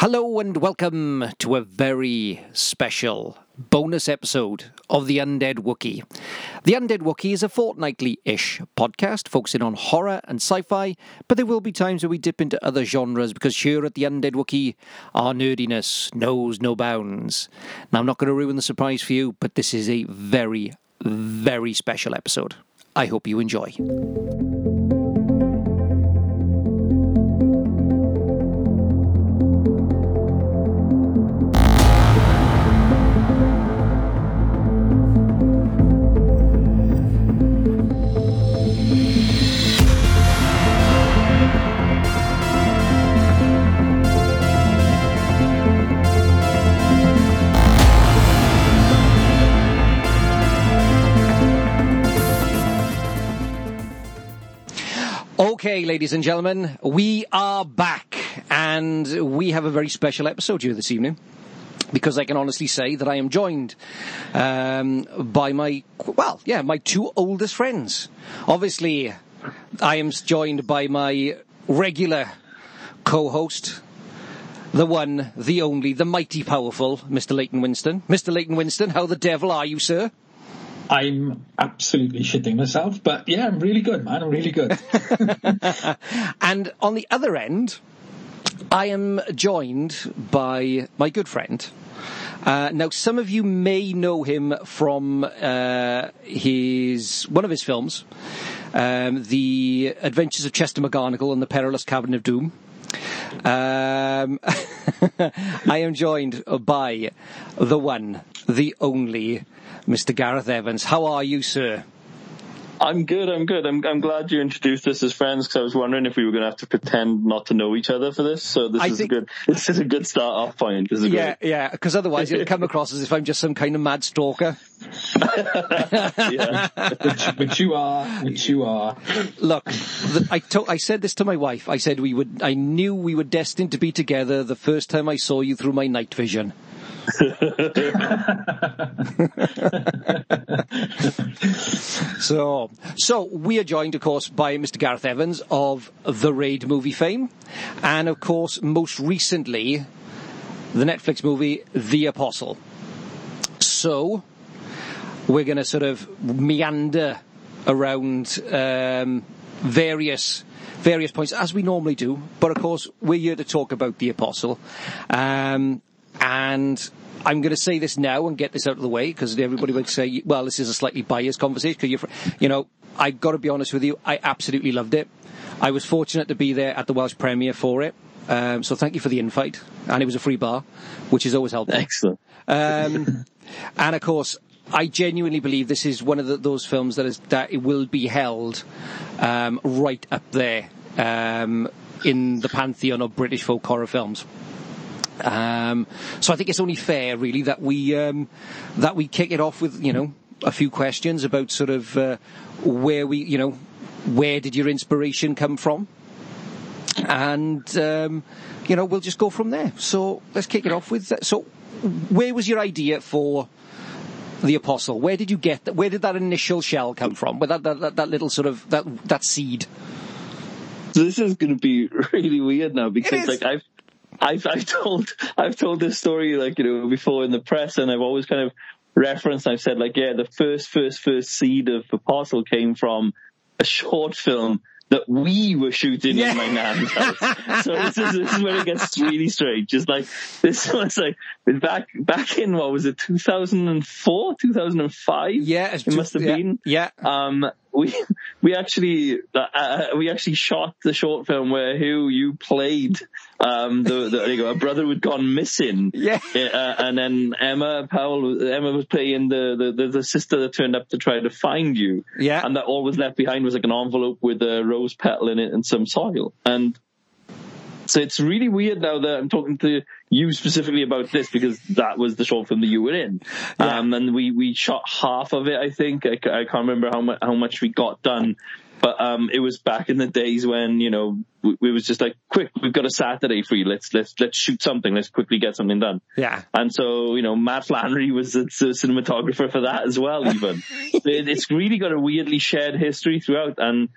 Hello and welcome to a very special bonus episode of The Undead Wookie. The Undead Wookie is a fortnightly ish podcast focusing on horror and sci fi, but there will be times where we dip into other genres because here at The Undead Wookie, our nerdiness knows no bounds. Now, I'm not going to ruin the surprise for you, but this is a very, very special episode. I hope you enjoy. Okay, ladies and gentlemen, we are back, and we have a very special episode here this evening. Because I can honestly say that I am joined um, by my, well, yeah, my two oldest friends. Obviously, I am joined by my regular co host, the one, the only, the mighty powerful, Mr. Leighton Winston. Mr. Leighton Winston, how the devil are you, sir? I'm absolutely shitting myself, but yeah, I'm really good, man. I'm really good. and on the other end, I am joined by my good friend. Uh, now, some of you may know him from uh, his one of his films, um, "The Adventures of Chester McGarnagle and the Perilous Cabinet of Doom." Um, I am joined by the one, the only, Mr. Gareth Evans. How are you, sir? I'm good. I'm good. I'm, I'm glad you introduced us as friends because I was wondering if we were going to have to pretend not to know each other for this. So this I is think- a good. This is a good start off point. This is Yeah, great. yeah, because otherwise it'll come across as if I'm just some kind of mad stalker. yeah. which, which you are, But you are. Look, the, I, to, I said this to my wife. I said we would. I knew we were destined to be together the first time I saw you through my night vision. so, so we are joined, of course, by Mr. Gareth Evans of the Raid movie fame, and of course, most recently, the Netflix movie The Apostle. So, we're going to sort of meander around um, various various points as we normally do. But of course, we're here to talk about the apostle, um, and I'm going to say this now and get this out of the way because everybody would say, "Well, this is a slightly biased conversation." Because you're, you know, I've got to be honest with you, I absolutely loved it. I was fortunate to be there at the Welsh premiere for it. Um, so thank you for the invite, and it was a free bar, which is always helpful. Excellent. Um, and of course, I genuinely believe this is one of the, those films that is that it will be held um, right up there um, in the pantheon of British folk horror films. Um, so I think it's only fair, really, that we um, that we kick it off with you know a few questions about sort of uh, where we you know where did your inspiration come from, and um, you know we'll just go from there. So let's kick it off with that. So where was your idea for the apostle? Where did you get that? Where did that initial shell come from? Where that, that, that, that little sort of that that seed? So this is going to be really weird now because like I've. I've, I've told I've told this story like you know before in the press and I've always kind of referenced I've said like yeah the first first first seed of Apostle came from a short film that we were shooting Yeah. in my nan's house. so this is this is where it gets really strange. Just like this was like back back in what was it 2004 2005 Yeah, it's it too- must have yeah, been Yeah, um, we we actually uh, uh, we actually shot the short film where who you played um, the, the go, a brother who'd gone missing. Yeah. uh, and then Emma Powell Emma was playing the, the, the, the sister that turned up to try to find you. Yeah. and that all was left behind was like an envelope with a rose petal in it and some soil. And so it's really weird now that I'm talking to you specifically about this because that was the short film that you were in. Yeah. Um, and we, we shot half of it, I think. I, I can't remember how much, how much we got done. But, um, it was back in the days when, you know, we, was just like, quick, we've got a Saturday free. Let's, let's, let's shoot something. Let's quickly get something done. yeah. And so, you know, Matt Flannery was the the cinematographer for that as well, even. it, it's really got a weirdly shared history throughout. And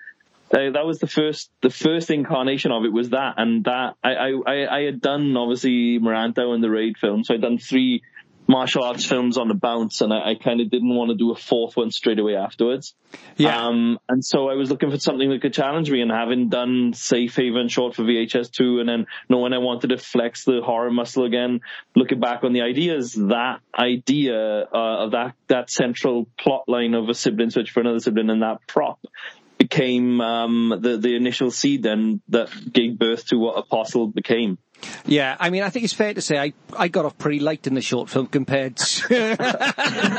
uh, that was the first the first incarnation of it was that, and that I I, I had done obviously Merantau and the Raid film, so I'd done three martial arts films on the bounce, and I, I kind of didn't want to do a fourth one straight away afterwards. Yeah. Um, and so I was looking for something that could challenge me, and having done Safe Haven short for VHS two, and then knowing I wanted to flex the horror muscle again, looking back on the ideas, that idea uh, of that that central plot line of a sibling search for another sibling, and that prop became um, the the initial seed then that gave birth to what Apostle became. Yeah, I mean, I think it's fair to say I, I got off pretty light in the short film compared to.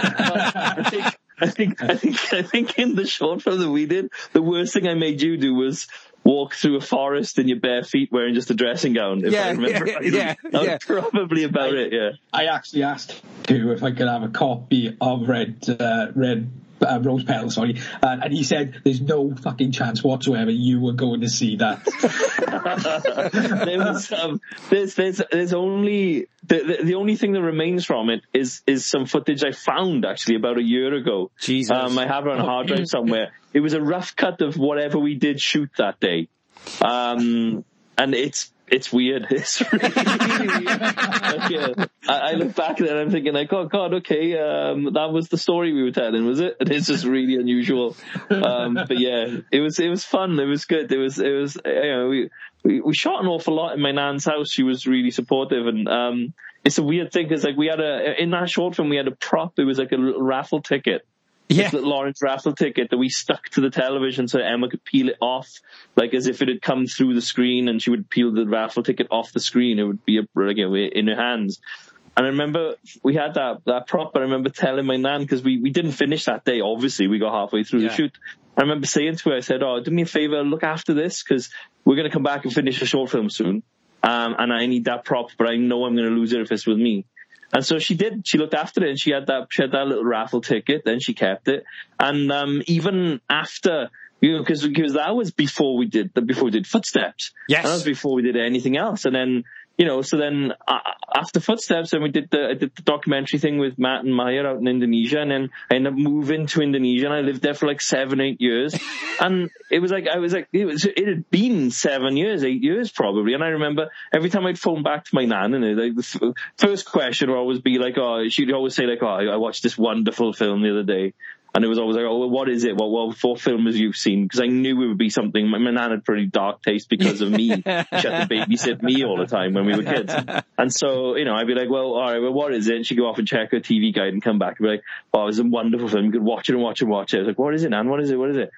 I think, I think, I think, I think in the short film that we did, the worst thing I made you do was walk through a forest in your bare feet wearing just a dressing gown. If Yeah, I remember yeah, rightly. yeah, That yeah. was probably about it. Yeah. I actually asked you if I could have a copy of Red uh, Red uh, Rose Petal, sorry, uh, and he said there's no fucking chance whatsoever you were going to see that. there was um, there's there's there's only the, the the only thing that remains from it is is some footage I found actually about a year ago. Jesus. Um, I have it on a hard drive somewhere. It was a rough cut of whatever we did shoot that day, um, and it's it's weird. It's really weird. Like, yeah, I, I look back and I'm thinking like, oh god, okay, um, that was the story we were telling, was it? And it's just really unusual. Um, but yeah, it was it was fun. It was good. It was it was you know we we, we shot an awful lot in my nan's house. She was really supportive and. um it's a weird thing because like we had a in that short film we had a prop. It was like a raffle ticket, yeah. this little Lawrence raffle ticket that we stuck to the television so Emma could peel it off, like as if it had come through the screen, and she would peel the raffle ticket off the screen. It would be a, like, in her hands. And I remember we had that that prop. I remember telling my nan because we we didn't finish that day. Obviously, we got halfway through Yeah. the shoot. I remember saying to her, I said, "Oh, do me a favor, look after this because we're going to come back and finish a short film soon, um, and I need that prop, but I know I'm going to lose it if it's with me." And so she did. She looked after it, and she had that. She had that little raffle ticket. Then she kept it, and um, even after, you know, because because that was before we did before we did Footsteps. Yes. that was before we did anything else. And then you know, so then uh, after Footsteps, and we did the I did the documentary thing with Matt and Maya out in Indonesia, and then I ended up moving to Indonesia, and I lived there for like seven, eight years, and it was like I was like it was it had been seven years, eight years probably, and I remember every time I'd phone back to my nan, and like the f- first question would always be like, oh, she'd always say like, oh, I I watched this wonderful film the other day. And it was always like, oh, well, what is it? Well, what, what film have you seen? Because I knew it would be something. My, my nan had pretty dark taste because of me. she had to babysit me all the time when we were kids. And so, you know, I'd be like, well, all right, well, what is it? And she'd go off and check her TV guide and come back and be like, oh, it's a wonderful film. You could watch it and watch it and watch it. I was like, what is it, Nan? What is it? What is it?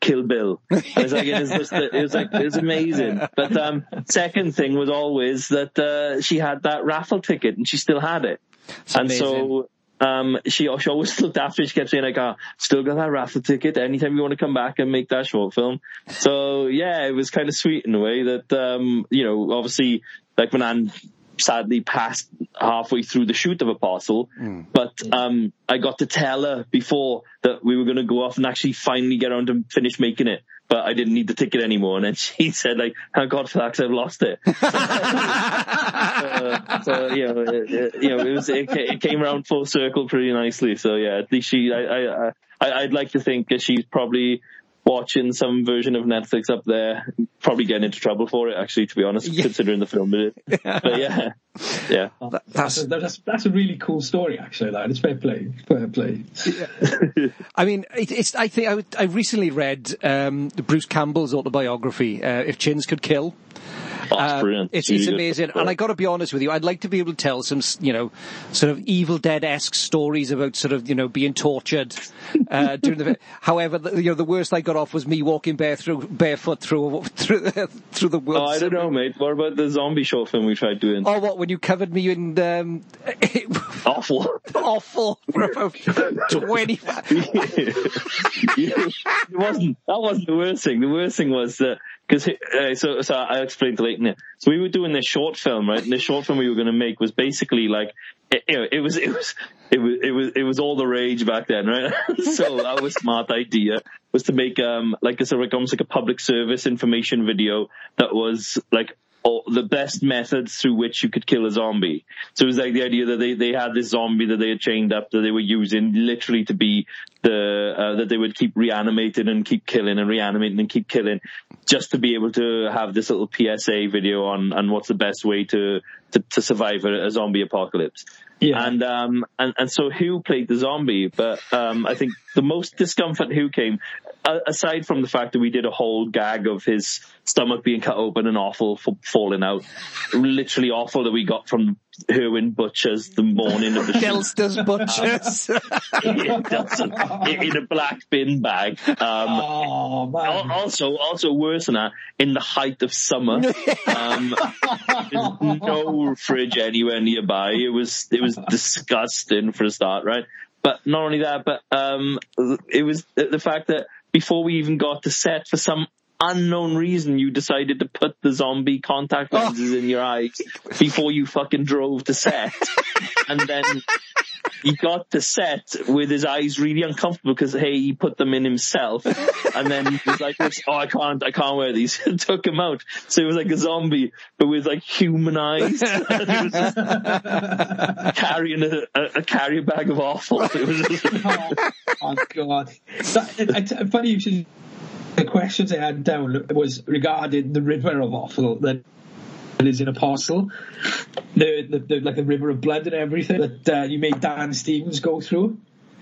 Kill Bill. I was like, it was, just, it was like, it was amazing. But, um, second thing was always that, uh, she had that raffle ticket and she still had it. and amazing. so, um, she, she always looked after. She kept saying like, oh, still got that raffle ticket. Anytime you want to come back and make that short film. So yeah, it was kind of sweet in a way that, um, you know, obviously like when Anne sadly passed halfway through the shoot of Apostle, but, um, I got to tell her before that we were going to go off and actually finally get around to finish making it. But I didn't need the ticket anymore. And then she said like, thank God for that 'cause I've lost it. uh, so you know, it, it, you know, it was it, it came around full circle pretty nicely. So yeah, at least she, I, I, I I'd like to think that she's probably watching some version of Netflix up there, probably getting into trouble for it. Actually, to be honest, Yeah. considering the film did. But yeah, yeah. That's a, that's, that's a really cool story, actually. That it's fair play, fair play. I mean, it, it's. I think I, would- I recently read um, Bruce Campbell's autobiography, uh, "If Chins Could Kill." Oh, it's brilliant. It's, really it's good. amazing, and I got to be honest with you. I'd like to be able to tell some, you know, sort of Evil Dead esque stories about sort of, you know, being tortured uh, during the. However, the, you know, the worst I got off was me walking bare through, barefoot through through through the woods. Oh, I don't know, mate. What about the zombie short film we tried doing? Oh, what? When you covered me in um, Awful. awful for about twenty. it wasn't. That wasn't the worst thing. The worst thing was that because uh, so so I explained to Leighton. So we were doing this short film, right? And the short film we were going to make was basically like it, you know, it was it was it was it was it was all the rage back then, right? so our smart idea was to make um like a sort of almost like a public service information video that was like all the best methods through which you could kill a zombie. So it was like the idea that they, they had this zombie that they had chained up that they were using literally to be the uh, that they would keep reanimating and keep killing and reanimating and keep killing, just to be able to have this little PSA video on on what's the best way to to, to survive a, a zombie apocalypse. Yeah. And um and, and so who played the zombie, but um I think the most discomfort who came aside from the fact that we did a whole gag of his stomach being cut open and awful for falling out, literally awful that we got from Hirwaun Butchers the morning of the shoot Delster's Butchers. in, in a black bin bag. Um, Oh man. also, also worse than that, in the height of summer, um, there's no fridge anywhere nearby. It was it was disgusting for a start, right? But not only that, but um, it was the the fact that before we even got to set, for some unknown reason, you decided to put the zombie contact oh. lenses in your eyes before you fucking drove to set, and then he got to set with his eyes really uncomfortable because hey, he put them in himself, and then he was like, "Oh, I can't, I can't wear these." Took him out, so he was like a zombie, but with like human eyes. And he was just carrying a, a, a carrier bag of awful. It was just, oh, oh god. That, it, it, funny you should. The questions I had down was regarding the river of offal that is in Apostle, the, the, the like the river of blood and everything that uh, you made Dan Stevens go through.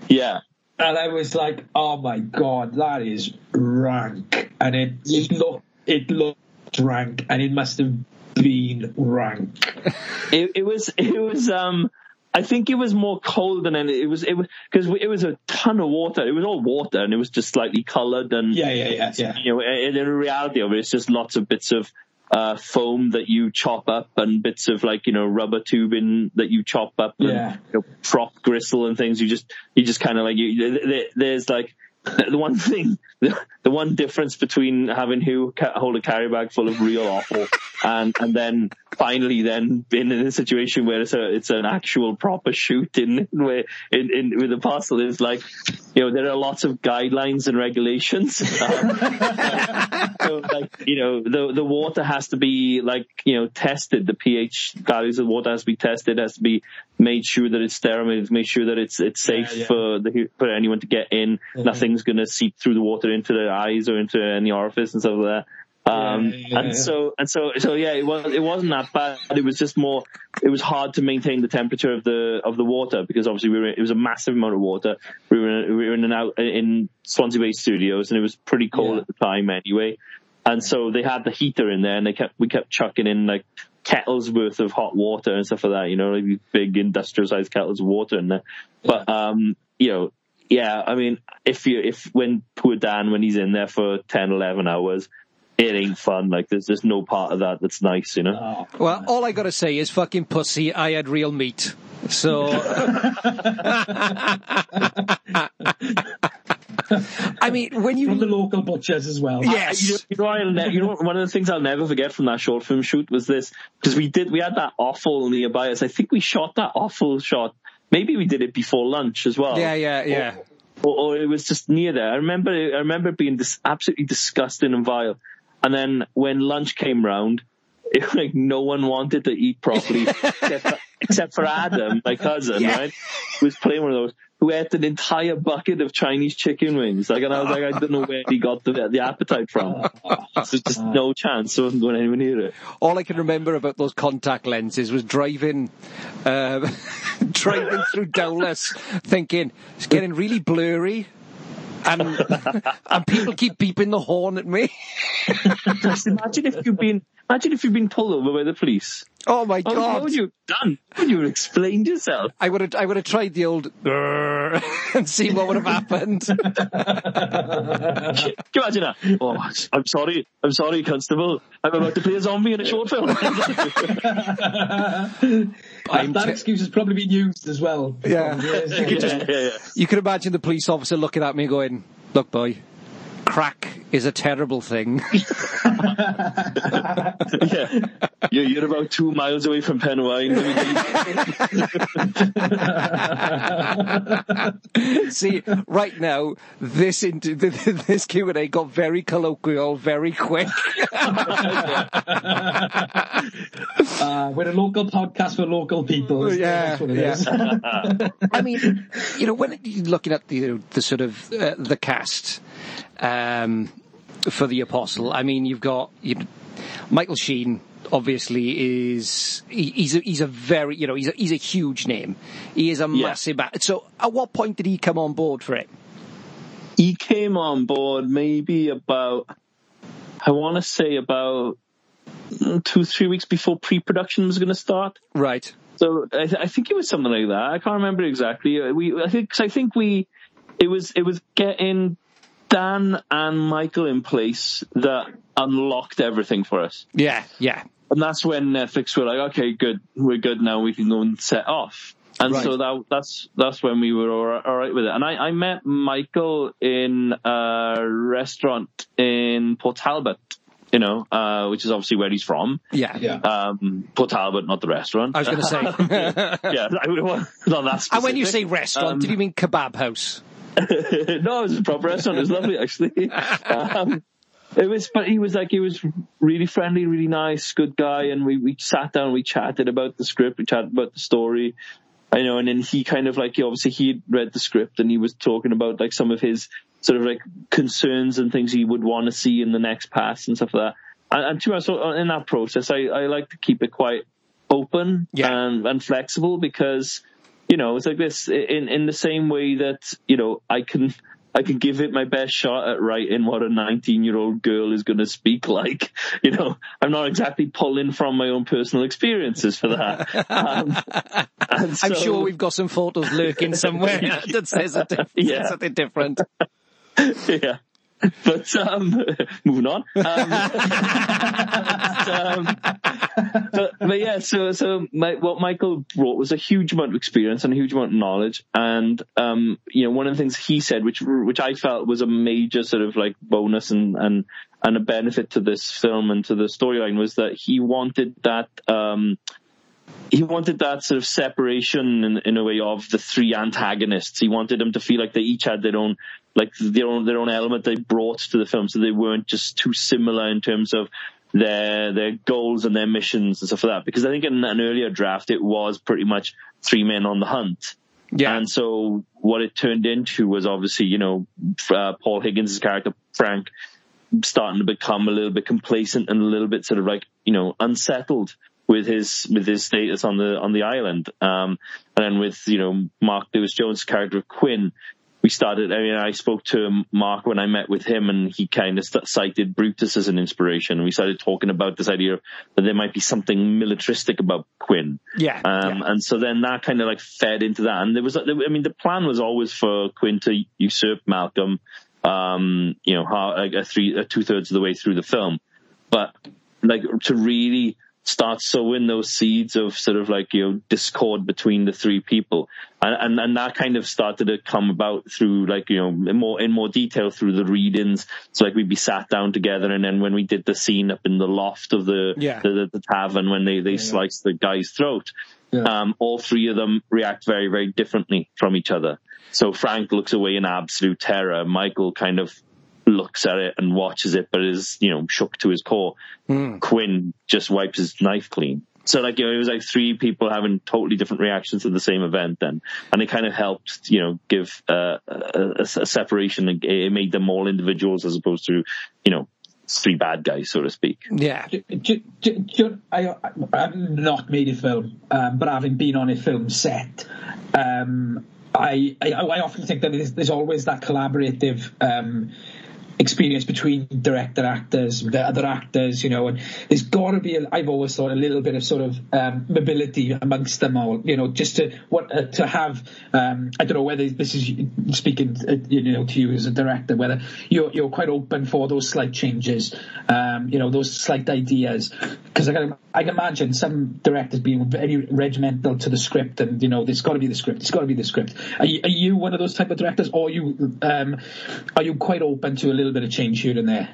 yeah. And I was like, oh my god, that is rank. And it, it looked, it looked rank, and it must have been rank. It, it was, it was, um, I think it was more cold than any, it was, it was, cause it was a ton of water. It was all water and it was just slightly colored and, Yeah, yeah, yeah, yeah. you know, in the reality of it, it's just lots of bits of, uh, foam that you chop up and bits of like, you know, rubber tubing that you chop up and, Yeah. you know, prop gristle and things. You just, you just kind of like, you, there- there's like, the one thing, the, the one difference between having who hold a carry bag full of real awful and, and then finally then being in a situation where it's a, it's an actual proper shoot in, where, in, in, with Apostle is like, you know, there are lots of guidelines and regulations. Um, so like, you know, the, the water has to be like, you know, tested. The pH values of water has to be tested, has to be made sure that it's sterile, made sure that it's, it's safe Yeah, yeah. for the, for anyone to get in. Nothing's going to seep through the water into their eyes or into any orifice and stuff like that. Um, Yeah, yeah, and so, and so, so yeah, it was, it wasn't that bad. It was just more, it was hard to maintain the temperature of the, of the water because obviously we were, it was a massive amount of water. We were, in, we were in and out in Swansea Bay studios and it was pretty cold at the time anyway. And so they had the heater in there and they kept, we kept chucking in like kettles worth of hot water and stuff like that, you know, like these big industrial sized kettles of water in there. But, um, you know, yeah, I mean, if you, if when poor Dan, when he's in there for 10, 11 hours, it ain't fun. Like there's just no part of that that's nice, you know? Oh, Well, all I gotta say is fucking pussy, I had real meat. So, I mean, when you from the local butchers as well. yes, You know, you know, ne- you know, one of the things I'll never forget from that short film shoot was this because we did we had that awful nearby us. I think we shot that awful shot. Maybe we did it before lunch as well. yeah, yeah, yeah. or, or it was just near there. I remember, I remember being dis- absolutely disgusting and vile. And then when lunch came round, it, like no one wanted to eat properly except, for, except for Adam, my cousin, Yeah. right? Who was playing one of those. Who ate an entire bucket of Chinese chicken wings? Like, and I was like, I don't know where he got the the appetite from. There's just no chance. I wasn't going anywhere near it. All I can remember about those contact lenses was driving, uh, driving through Dowlais, thinking it's getting really blurry, and and people keep beeping the horn at me. Just imagine if you've been, imagine if you've been pulled over by the police. Oh my god! what god! would you have done? Would you have explained yourself? I would have I would have tried the old and see what would have happened. Can you imagine that? Oh, I'm sorry. I'm sorry, Constable. I'm about to play a zombie in a short film. I'm that t- excuse has probably been used as well. Yeah. yeah, yeah. You can imagine the police officer looking at me going, "Look, boy, crack is a terrible thing. yeah, you're, you're about two miles away from Penywaun. See, right now, this into, this Q and A got very colloquial very quick. uh, we're a local podcast for local people. Yeah, yeah. I mean, you know, when you're looking at the the sort of uh, the cast um, for the Apostle, I mean, you've got you Michael Sheen. Obviously, is he, he's a, he's a very you know he's a, he's a huge name. He is a Yeah. massive. So, at what point did he come on board for it? he came on board maybe about, I want to say about mm, two, three weeks before pre-production was going to start. Right. So I, th- I think it was something like that. I can't remember exactly. We, I think, 'cause I think we, it was, it was getting Dan and Michael in place that unlocked everything for us. Yeah. Yeah. And that's when Netflix were like, okay, good, we're good now. We can go and set off. And Right. so that, that's that's when we were all right, all right with it. And I, I met Michael in a restaurant in Port Talbot, you know, uh, which is obviously where he's from. Yeah. Yeah. Um, Port Talbot, not the restaurant. I was going to say. yeah, I would not that. and when you say restaurant, Um, did you mean kebab house? no, it was a proper restaurant. It was lovely, actually. Um, it was, but he was like, he was really friendly, really nice, good guy. And we, we sat down, we chatted about the script, we chatted about the story. I know, and then he kind of like, obviously he read the script and he was talking about like some of his sort of like concerns and things he would want to see in the next pass and stuff like that. And, and to us, so in that process, I, I like to keep it quite open Yeah. and, and flexible because you know, it's like this in in the same way that you know I can I can give it my best shot at writing what a 19 year old girl is going to speak like. You know, I'm not exactly pulling from my own personal experiences for that. Um, and I'm sure we've got some photos lurking somewhere that says, a diff- Yeah. something different. yeah. But um, moving on. Um, um, but, but yeah, so so my, what Michael brought was a huge amount of experience and a huge amount of knowledge, and um, you know, one of the things he said, which which I felt was a major sort of like bonus and and and a benefit to this film and to the storyline was that he wanted that. Um, he wanted that sort of separation in, in a way of the three antagonists. He wanted them to feel like they each had their own, like their own their own element they brought to the film, so they weren't just too similar in terms of their their goals and their missions and stuff like that. Because I think in an earlier draft it was pretty much three men on the hunt. Yeah. And so what it turned into was obviously, you know, uh, Paul Higgins' character, Frank, starting to become a little bit complacent and a little bit sort of like, you know, unsettled with his, with his status on the, on the island. Um, and then with, you know, Mark Lewis Jones' character of Quinn, started, I mean, I spoke to Mark when I met with him and he kind of st- cited Brutus as an inspiration. We started talking about this idea that there might be something militaristic about Quinn. Yeah. Um, yeah. and so then that kind of like fed into that. And there was, I mean, the plan was always for Quinn to usurp Malcolm, um, you know, a three, a two thirds of the way through the film. But like to really start sowing those seeds of sort of like, you know, discord between the three people. And, and, and that kind of started to come about through like, you know, in more, in more detail through the readings. So like we'd be sat down together and then when we did the scene up in the loft of the, Yeah. the, the, the tavern when they, they sliced the guy's throat, Yeah. um, all three of them react very, very differently from each other. So Frank looks away in absolute terror. Michael kind of looks at it and watches it, but is, you know, shook to his core. Quinn just wipes his knife clean. So like, you know, it was like three people having totally different reactions to the same event then. And it kind of helped, you know, give uh, a, a, a separation. It- It made them all individuals as opposed to, you know, three bad guys, so to speak. yeah. I I've not made a film, um, but having been on a film set, um, I, I, I often think that there's, there's always that collaborative um, experience between director actors, the other actors, you know, and there's got to be, I've always thought, a little bit of sort of um, mobility amongst them all, you know, just to what uh, to have. Um, I don't know whether this is speaking, uh, you know, to you as a director, whether you're you're quite open for those slight changes, um, you know, those slight ideas, because I can I can imagine some directors being very regimental to the script, and you know, there's got to be the script, it's got to be the script. Are you, are you one of those type of directors, or are you um, are you quite open to a little little bit of change here and there.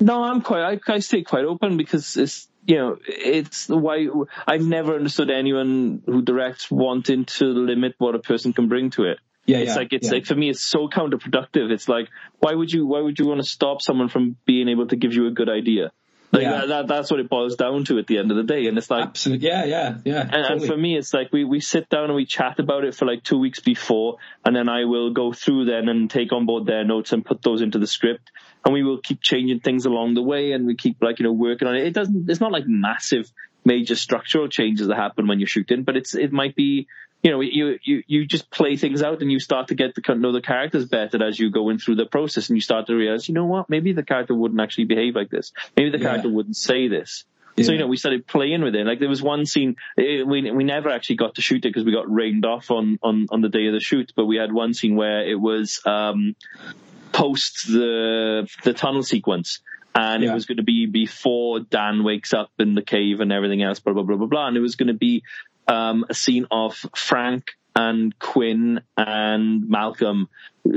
No, I'm quite. I, I stay quite open because it's you know it's why I've never understood anyone who directs wanting to limit what a person can bring to it. Yeah, it's yeah, like it's yeah. like for me, it's so counterproductive. It's like why would you why would you want to stop someone from being able to give you a good idea? Like Yeah. that, that, that's what it boils down to at the end of the day. And it's like Absolutely. Yeah, yeah, yeah. and, and for me, it's like we, we sit down and we chat about it for like two weeks before, and then I will go through then and take on board their notes and put those into the script, and we will keep changing things along the way, and we keep like you know working on it. It doesn't. It's not like massive, major structural changes that happen when you're shooting, but it's it might be. You know, you, you, you just play things out and you start to get to know the characters better as you go in through the process and you start to realize, you know what, maybe the character wouldn't actually behave like this. Maybe the Yeah. character wouldn't say this. So you know, we started playing with it. Like there was one scene eh, we we never actually got to shoot it because we got rained off on on on the day of the shoot. But we had one scene where it was um post the the tunnel sequence. And Yeah. it was going to be before Dan wakes up in the cave and everything else, blah blah blah blah blah. And it was going to be um, a scene of Frank and Quinn and Malcolm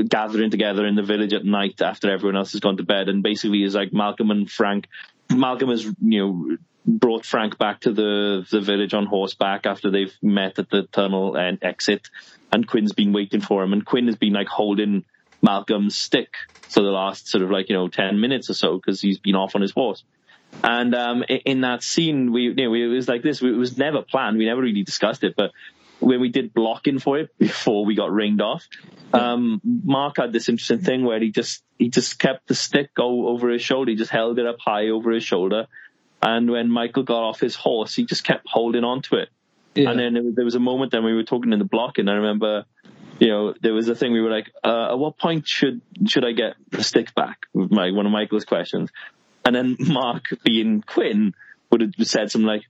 gathering together in the village at night after everyone else has gone to bed. And basically, is like Malcolm and Frank. Malcolm has you know brought Frank back to the the village on horseback after they've met at the tunnel and exit, and Quinn's been waiting for him, and Quinn has been like holding Malcolm's stick for the last sort of like you know ten minutes or so because he's been off on his horse. And um, in that scene, we, you know, it was like this. It was never planned. We never really discussed it, but when we did blocking for it before we got ringed off, um, Mark had this interesting thing where he just he just kept the stick go over his shoulder. He just held it up high over his shoulder, and when Michael got off his horse, he just kept holding on to it. Yeah. And then there was- a moment then we were talking in the blocking. and I remember, you know, there was a thing we were like, uh, at what point should should I get the stick back? My one of Michael's questions, and then Mark, being Quinn, would have said something like,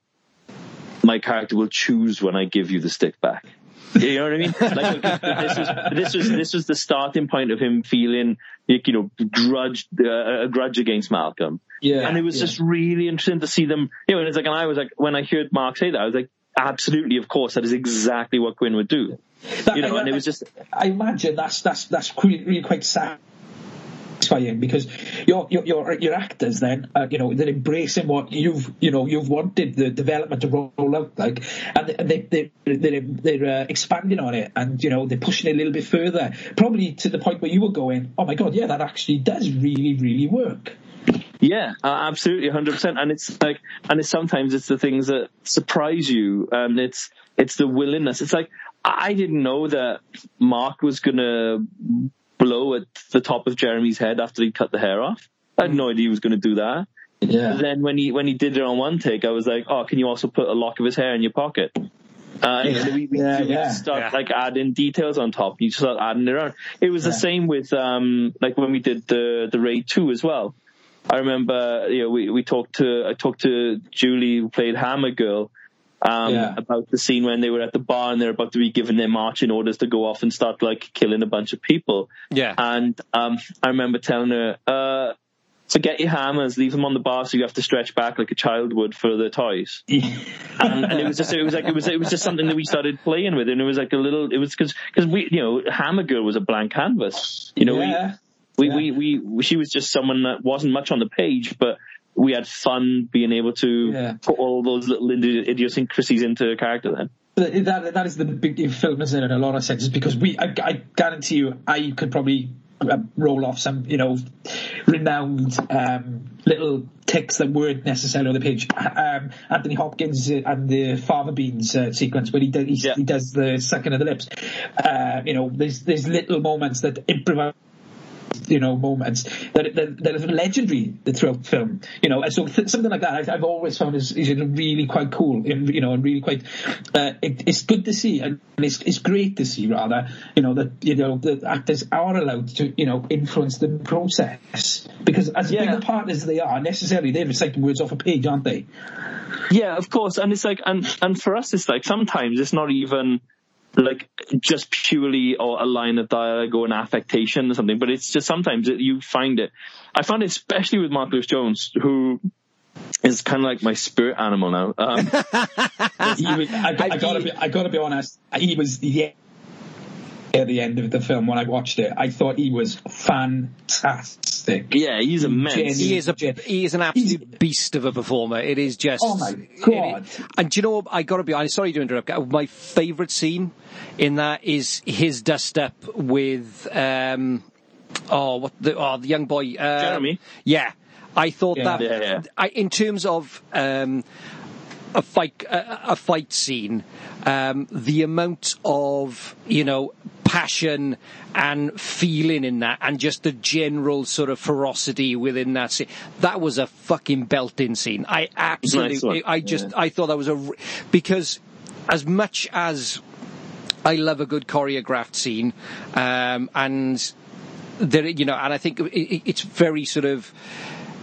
"My character will choose when I give you the stick back." You know what I mean? Like this was this was this was the starting point of him feeling, like, you know, grudge uh, a grudge against Malcolm. Yeah, and it was yeah. just really interesting to see them. You know, and it's like, and I was like, when I heard Mark say that, I was like, absolutely, of course, that is exactly what Quinn would do. That- You know, I- and it was just I imagine that's that's that's really, quite quite satisfying because your your your, your actors then uh, you know they're embracing what you've you know you've wanted the development to roll out like and they they they're, they're uh, expanding on it and you know they're pushing it a little bit further probably to the point where you were going oh my god yeah that actually does really really work Yeah, absolutely, hundred percent. And it's like, and it's sometimes it's the things that surprise you, and it's it's the willingness. It's like I didn't know that Mark was gonna blow at the top of Jeremy's head after he cut the hair off. I had no idea he was gonna do that. yeah But then when he when he did it on one take, I was like, oh, can you also put a lock of his hair in your pocket? Uh, and we, we, Yeah, we yeah. start Yeah. like adding details on top. You start adding it around. It was the same with um like when we did the the raid two as well. I remember you know we we talked to I talked to Julie who played Hammer Girl. Um, Yeah. about the scene when they were at the bar and they're about to be given their marching orders to go off and start like killing a bunch of people. Yeah. And um, I remember telling her, uh, forget your hammers, leave them on the bar so you have to stretch back like a child would for the toys. And, and it was just, it was like, it was, it was just something that we started playing with. And it was like a little, it was cause, cause we, you know, Hammer Girl was a blank canvas. You know, yeah we, Yeah. we, we, we, she was just someone that wasn't much on the page, but we had fun being able to Yeah. put all those little idiosyncrasies into a character then. that that is the big film, isn't it? In a lot of senses, because we, I, I guarantee you, I could probably uh, roll off some, you know, renowned um, little ticks that weren't necessarily on the page. Um, Anthony Hopkins uh, and the fava beans uh, sequence where he, do, he, Yeah. he does the sucking of the lips. Uh, you know, there's there's little moments that improvise you know moments that that, that are legendary throughout film. You know, and so th- something like that I've, I've always found is, is really quite cool. And, you know, and really quite uh, it, it's good to see, and it's it's great to see rather. You know that you know the actors are allowed to you know influence the process because as Yeah. big a part as they are, necessarily they're reciting words off a page, aren't they? Yeah, of course. And it's like, and, and for us, it's like sometimes it's not even like just purely or a line of dialogue or an affectation or something, but it's just sometimes it, you find it. I found it especially with Mark Lewis Jones, who is kind of like my spirit animal now. Um, was, I, I, gotta be I gotta be honest. He was yeah. At the end of the film when I watched it. I thought he was fantastic. Yeah, he's immense. Genuine. He is a Gen- he is an absolute beast of a performer. It is just Oh my it- God. and do you know what? I got to be honest. Sorry to interrupt. My favourite scene in that is his dust up with um oh what the oh the young boy uh, Jeremy? Yeah, I thought Yeah. that Yeah, yeah. I, in terms of um a fight a, a fight scene um the amount of you know passion and feeling in that and just the general sort of ferocity within that scene. That was a fucking belting scene. I absolutely Nice i just i thought that was a because as much as I love a good choreographed scene, um, and there, you know, and I think it- it's very sort of,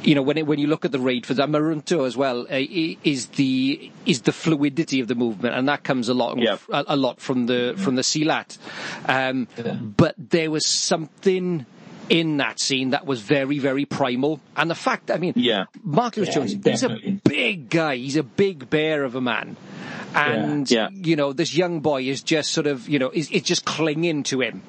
you know, when it, when you look at the raid for that Merantau as well, uh, is the is the fluidity of the movement, and that comes a lot Yep. a, a lot from the from the Silat. Um, Yeah. But there was something in that scene that was very very primal, and the fact, I mean, Yeah. Marcus Yeah, Jones, he's a big guy, he's a big bear of a man. And Yeah. you know, this young boy is just sort of, you know, is, is just clinging to him.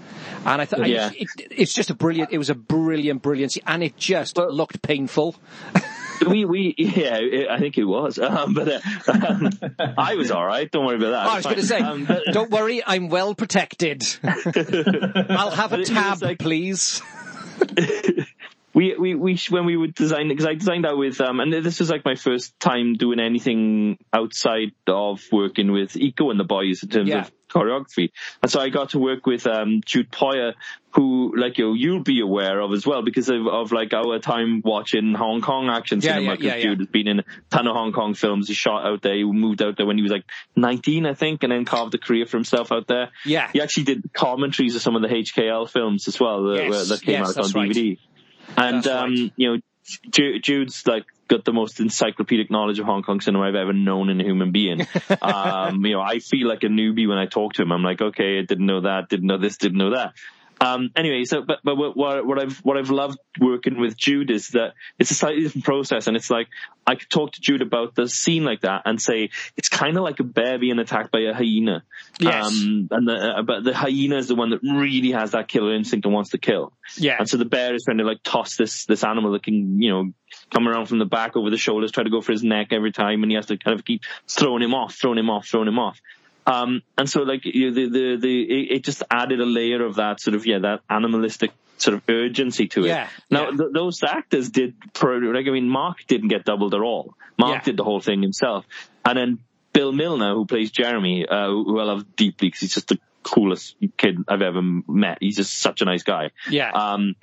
And I thought Yeah. it, it, it's just a brilliant. It was a brilliant, brilliant, scene, and it just Well- looked painful. we we yeah, it, I think it was, um, but uh, um, I was all right. Don't worry about that. I was going to say, Um, but- don't worry, I'm well protected. I'll have a But tab, like- please. We we we when we would design because I designed that with um and this was like my first time doing anything outside of working with Iko and the boys in terms Yeah. of choreography and so I got to work with um Jude Poyer who like you you'll be aware of as well because of, of like our time watching Hong Kong action Yeah, cinema yeah, yeah. Jude has been in a ton of Hong Kong films he shot out there he moved out there when he was like 19 I think and then carved a career for himself out there Yeah. he actually did commentaries of some of the HKL films as well that, Yes, that came yes, out on DVD. right. And um, right. you know, Ju- Jude's like got the most encyclopedic knowledge of Hong Kong cinema I've ever known in a human being. um, you know, I feel like a newbie when I talk to him. I'm like, okay, I didn't know that, didn't know this, didn't know that. Um, anyway, so but but what, what I've what I've loved working with Jude is that it's a slightly different process, and it's like I could talk to Jude about the scene like that and say it's kind of like a bear being attacked by a hyena. Yes. Um, and the, uh, but the hyena is the one that really has that killer instinct and wants to kill. Yeah. And so the bear is trying to like toss this this animal that can you know come around from the back over the shoulders, try to go for his neck every time, and he has to kind of keep throwing him off, throwing him off, throwing him off. Um, and so like you know, the the the it, it just added a layer of that sort of yeah that animalistic sort of urgency to it. Yeah, Now yeah. th- those actors did pro like I mean Mark didn't get doubled at all. Mark Yeah. did the whole thing himself, and then Bill Milner who plays Jeremy, uh, who I love deeply because he's just the coolest kid I've ever met. He's just such a nice guy. Yeah. Um,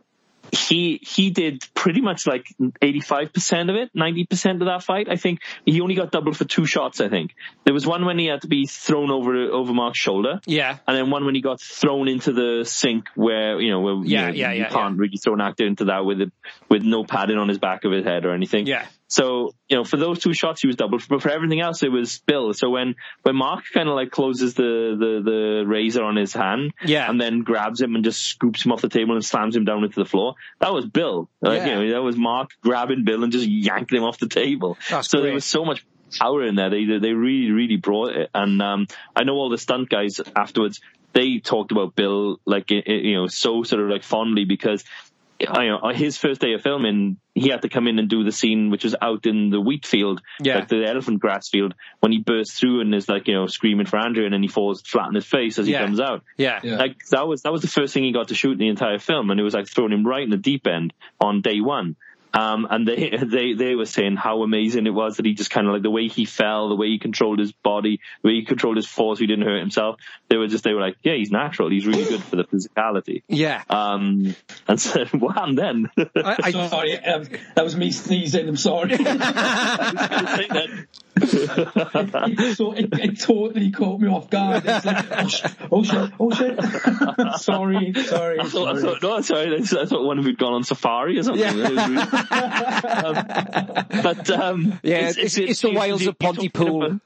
he he did pretty much like 85% of it, 90% of that fight. I think he only got doubled for two shots, I think. There was one when he had to be thrown over over Mark's shoulder. yeah. And then one when he got thrown into the sink where, you know, where you, Yeah, know, yeah, you yeah, can't really throw an actor into that with it, with no padding on his back of his head or anything. Yeah. So, you know, for those two shots he was doubled, but for everything else it was Bill. So when, when Mark kind of like closes the, the, the razor on his hand Yeah. and then grabs him and just scoops him off the table and slams him down into the floor, that was Bill. Like, Yeah. you know, that was Mark grabbing Bill and just yanking him off the table. That's so great. there was so much power in there. They they really really brought it, and um, I know all the stunt guys afterwards. They talked about Bill like you know so sort of like fondly because I know on his first day of filming he had to come in and do the scene which was out in the wheat field, Yeah. like the elephant grass field, when he bursts through and is like you know screaming for Andrew and then he falls flat on his face as Yeah. he comes out. Yeah. Yeah. Like that was that was the first thing he got to shoot in the entire film, and it was like throwing him right in the deep end on day one. Um, and they they they were saying how amazing it was that he just kind of like the way he fell, the way he controlled his body, the way he controlled his force, he didn't hurt himself. They were just they were like, yeah, he's natural, he's really good for the physicality. Yeah. Um, and so what happened then? I, I, Sorry, um, that was me sneezing. I'm sorry. so it, it totally caught me off guard. It's like, oh, sh- oh shit, oh shit. sorry, sorry. I thought, I thought, no, sorry, I thought one of you'd gone on safari or something. Yeah. It was really- um, but um, yeah, it's, it's, the wilds of Pontypool.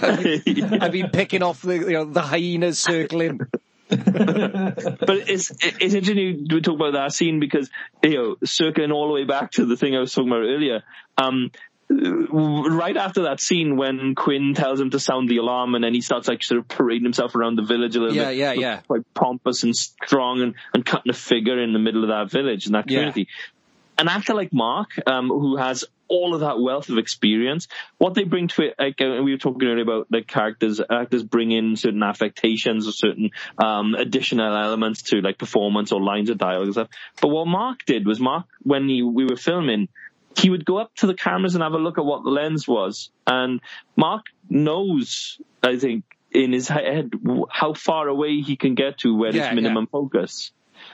I've been picking off the you know the hyenas circling. but it's it's interesting to talk about that scene because you know circling all the way back to the thing I was talking about earlier. Um, right after that scene when Quinn tells him to sound the alarm, and then he starts like sort of parading himself around the village a little Yeah, bit, yeah, yeah, yeah. quite pompous and strong, and, and cutting a figure in the middle of that village and that community. An actor like Mark, um, who has all of that wealth of experience, what they bring to it, like uh, we were talking earlier about, like characters, actors bring in certain affectations or certain um, additional elements to like performance or lines of dialogue and stuff. But what Mark did was Mark, when he, we were filming, he would go up to the cameras and have a look at what the lens was. And Mark knows, I think, in his head how far away he can get to where Yeah, it's minimum focus.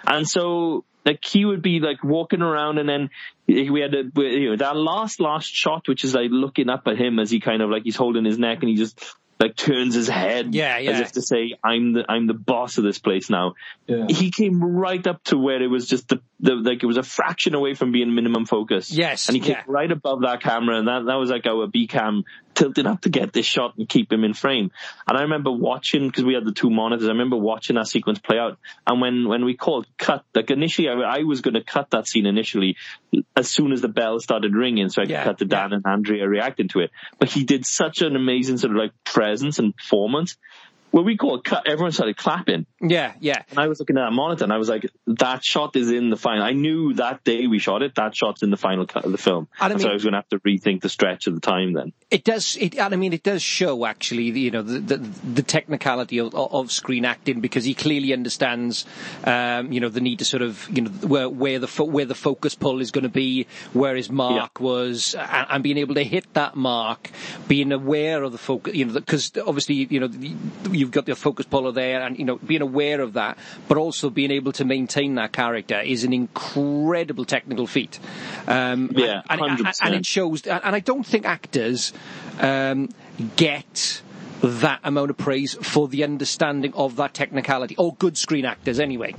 And so, like, he would be like walking around and then we had a, you know, that last, last shot, which is like looking up at him as he kind of like he's holding his neck and he just like turns his head Yeah, as if to say, I'm the, I'm the boss of this place now Yeah. he came right up to where it was just the, the like it was a fraction away from being minimum focus. Yes, and he came yeah. right above that camera, and that that was like our B cam tilted up to get this shot and keep him in frame. And I remember watching because we had the two monitors. I remember watching that sequence play out, and when when we called cut, like initially I, I was going to cut that scene initially as soon as the bell started ringing, so I could Yeah, cut to Dan and Andrea reacting to it. But he did such an amazing sort of like presence and performance. When we called cut, everyone started clapping. Yeah, yeah. And I was looking at that monitor and I was like, that shot is in the final. I knew that day we shot it, that shot's in the final cut of the film. And I And, so I was going to have to rethink the stretch of the time then. It does. It, and I mean, it does show actually, the, you know, the, the, the technicality of, of screen acting because he clearly understands, um, you know, the need to sort of, you know, where, where the fo- where the focus pull is going to be, where his mark was, and, and being able to hit that mark, being aware of the focus, you know, because obviously, you know, you've got the focus puller there, and you know, being aware of that, but also being able to maintain that character is an incredible technical feat. Um, Yeah, and, and, and, 100%. and it shows, and I don't think actors um, get that amount of praise for the understanding of that technicality, or good screen actors anyway.